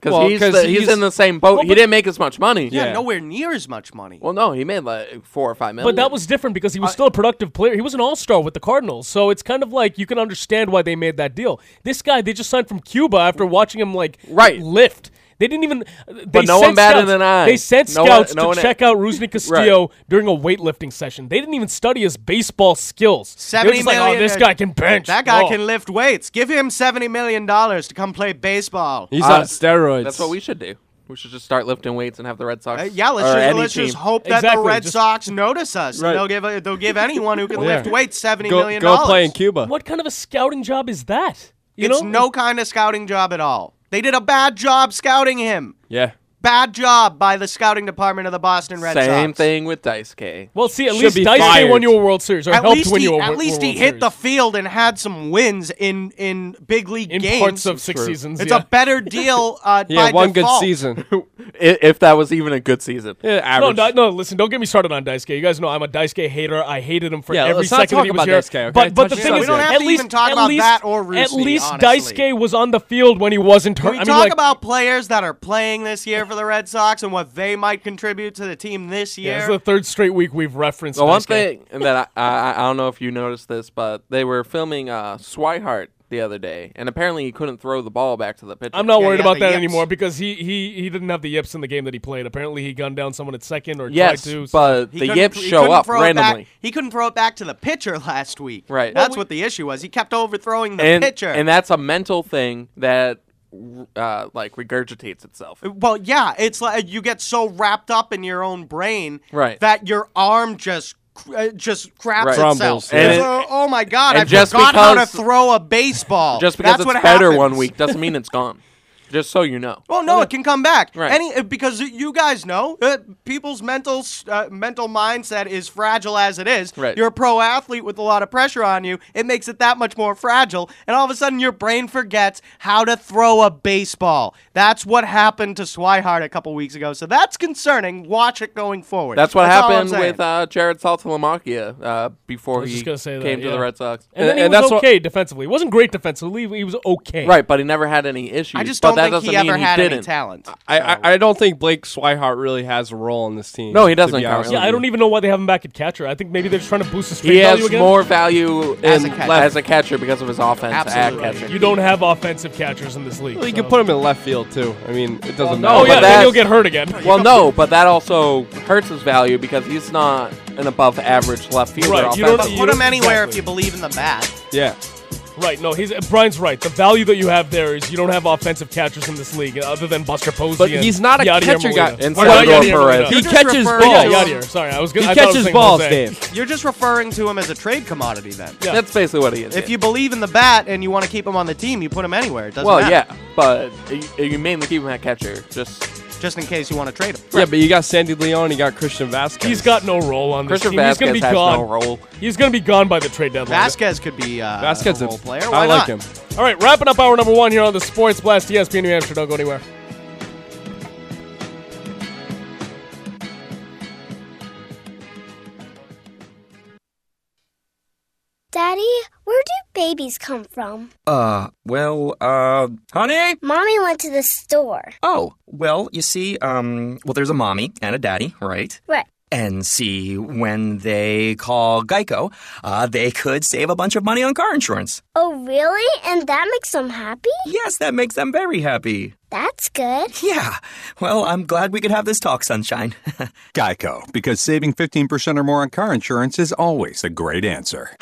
because well, he's, he's, he's in the same boat. Well, he didn't make as much money. Yeah, yeah, nowhere near as much money. Well, no, he made like four or five million. But that was different because he was still a productive player. He was an all star with the Cardinals, so it's kind of like you can understand why they made that deal. This guy they just signed from Cuba after watching him like right lift. They didn't even. They but no one better than I. They sent no scouts one, no to check out Rusney Castillo right. during a weightlifting session. They didn't even study his baseball skills. Seventy million. Like, oh, this guy can bench. That guy oh. can lift weights. Give him seventy million dollars to come play baseball. He's uh, on steroids. That's what we should do. We should just start lifting weights and have the Red Sox. Uh, yeah, let's, just, let's just, hope that exactly, the Red just, Sox notice us. Right. They'll give they'll give anyone who can [LAUGHS] yeah. lift weights seventy go, million dollars. Go play in Cuba. What kind of a scouting job is that? You it's know? no kind of scouting job at all. They did a bad job scouting him. Yeah. Bad job by the scouting department of the Boston Red Same Sox. Same thing with Dice K. Well, see, at Should least Dice fired. K won you a World Series, or at helped win he, you a At World least he World hit Series. the field and had some wins in in big league in games. parts of six True. seasons. It's yeah. a better deal. [LAUGHS] Uh, yeah, one default. good season. [LAUGHS] if that was even a good season. Yeah, no, no, no, listen, don't get me started on Dice K. You guys know I'm a Dice K hater. I hated him for yeah, every second that he was here. Dice K, okay? But but the thing is, at least talk about that or at least Dice K was on the field when he wasn't hurt. We talk about players that are playing this year for the Red Sox and what they might contribute to the team this year. Yeah, it's the third straight week we've referenced. The one thing that I, I, I don't know if you noticed this, but they were filming uh, Swihart the other day, and apparently he couldn't throw the ball back to the pitcher. I'm not yeah, worried about that yips. anymore because he, he he didn't have the yips in the game that he played. Apparently he gunned down someone at second or yes, tried to. So but the yips show up randomly. Back, he couldn't throw it back to the pitcher [LAUGHS] last week. Right. Well, that's we, what the issue was. He kept overthrowing the and, pitcher, and that's a mental thing that uh, like regurgitates itself. Well, yeah, it's like you get so wrapped up in your own brain right. that your arm just uh, just craps right. itself. Crumbles, it, oh, my god! I just forgot because, how to throw a baseball. Just because That's it's better one week doesn't mean it's gone. [LAUGHS] Just so you know. Well, no, it can come back. Right. Any uh, because you guys know uh, people's mental uh, mental mindset is fragile as it is. Right. You're a pro athlete with a lot of pressure on you. It makes it that much more fragile, and all of a sudden your brain forgets how to throw a baseball. That's what happened to Swihart a couple weeks ago. So that's concerning. Watch it going forward. That's what that's happened with uh, Jarrod Saltalamacchia uh, before he came that, yeah. to the Red Sox, and, uh, and, and that's okay what, defensively. It wasn't great defensively. He was okay. Right, but he never had any issues. I just don't that think he ever had didn't. any talent. I, I, I don't think Blake Swihart really has a role in this team. No, he doesn't. Yeah, I don't even know why they have him back at catcher. I think maybe they're just trying to boost his strength He value has again. more value As a catcher. left- as a catcher because of his offense Absolutely. at catcher. You don't have offensive catchers in this league. Well, you so. can put him in left field too. I mean, it doesn't matter. no, Oh, yeah, then you'll get hurt again. [LAUGHS] Well, no, but that also hurts his value because he's not an above average left fielder. Right, you don't- But put him anywhere if you believe in the bat. yeah. Right, no, he's Brian's right. The value that you have there is you don't have offensive catchers in this league uh, other than Buster Posey. But he's not a Yadier catcher Molina. guy. And well, Yadier Perez. He catches balls. Yeah, Yadier. Sorry, I was good. He I catches balls, Dave. You're just referring to him as a trade commodity then. Yeah. That's basically what he is. If yeah. you believe in the bat and you want to keep him on the team, you put him anywhere. It doesn't well, matter. yeah, but you mainly keep him at catcher. Just just in case you want to trade him. Yeah, but you got Sandy Leon, you got Christian Vázquez. He's got no role on this Christian team. Vázquez He's gonna has be gone. no role. He's going to be gone by the trade deadline. Vázquez could be uh, Vázquez a role player. Why I like not? him. All right, wrapping up hour number one here on the Sports Blast ESPN New Hampshire. Don't go anywhere. Daddy, where do babies come from? Uh, well, uh, honey? Mommy went to the store. Oh, well, you see, um, well, there's a mommy and a daddy, right? Right. And see, when they call Geico, uh, they could save a bunch of money on car insurance. Oh, really? And that makes them happy? Yes, that makes them very happy. That's good. Yeah. Well, I'm glad we could have this talk, Sunshine. [LAUGHS] Geico, because saving 15% or more on car insurance is always a great answer.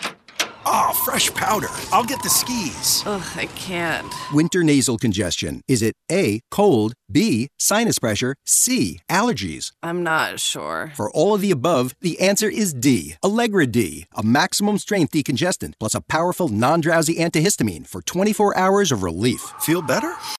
Oh, fresh powder. I'll get the skis. Ugh, I can't. Winter nasal congestion. Is it A, cold, B, sinus pressure, C, allergies? I'm not sure. For all of the above, the answer is D, Allegra D, a maximum strength decongestant plus a powerful non drowsy antihistamine for 24 hours of relief. Feel better?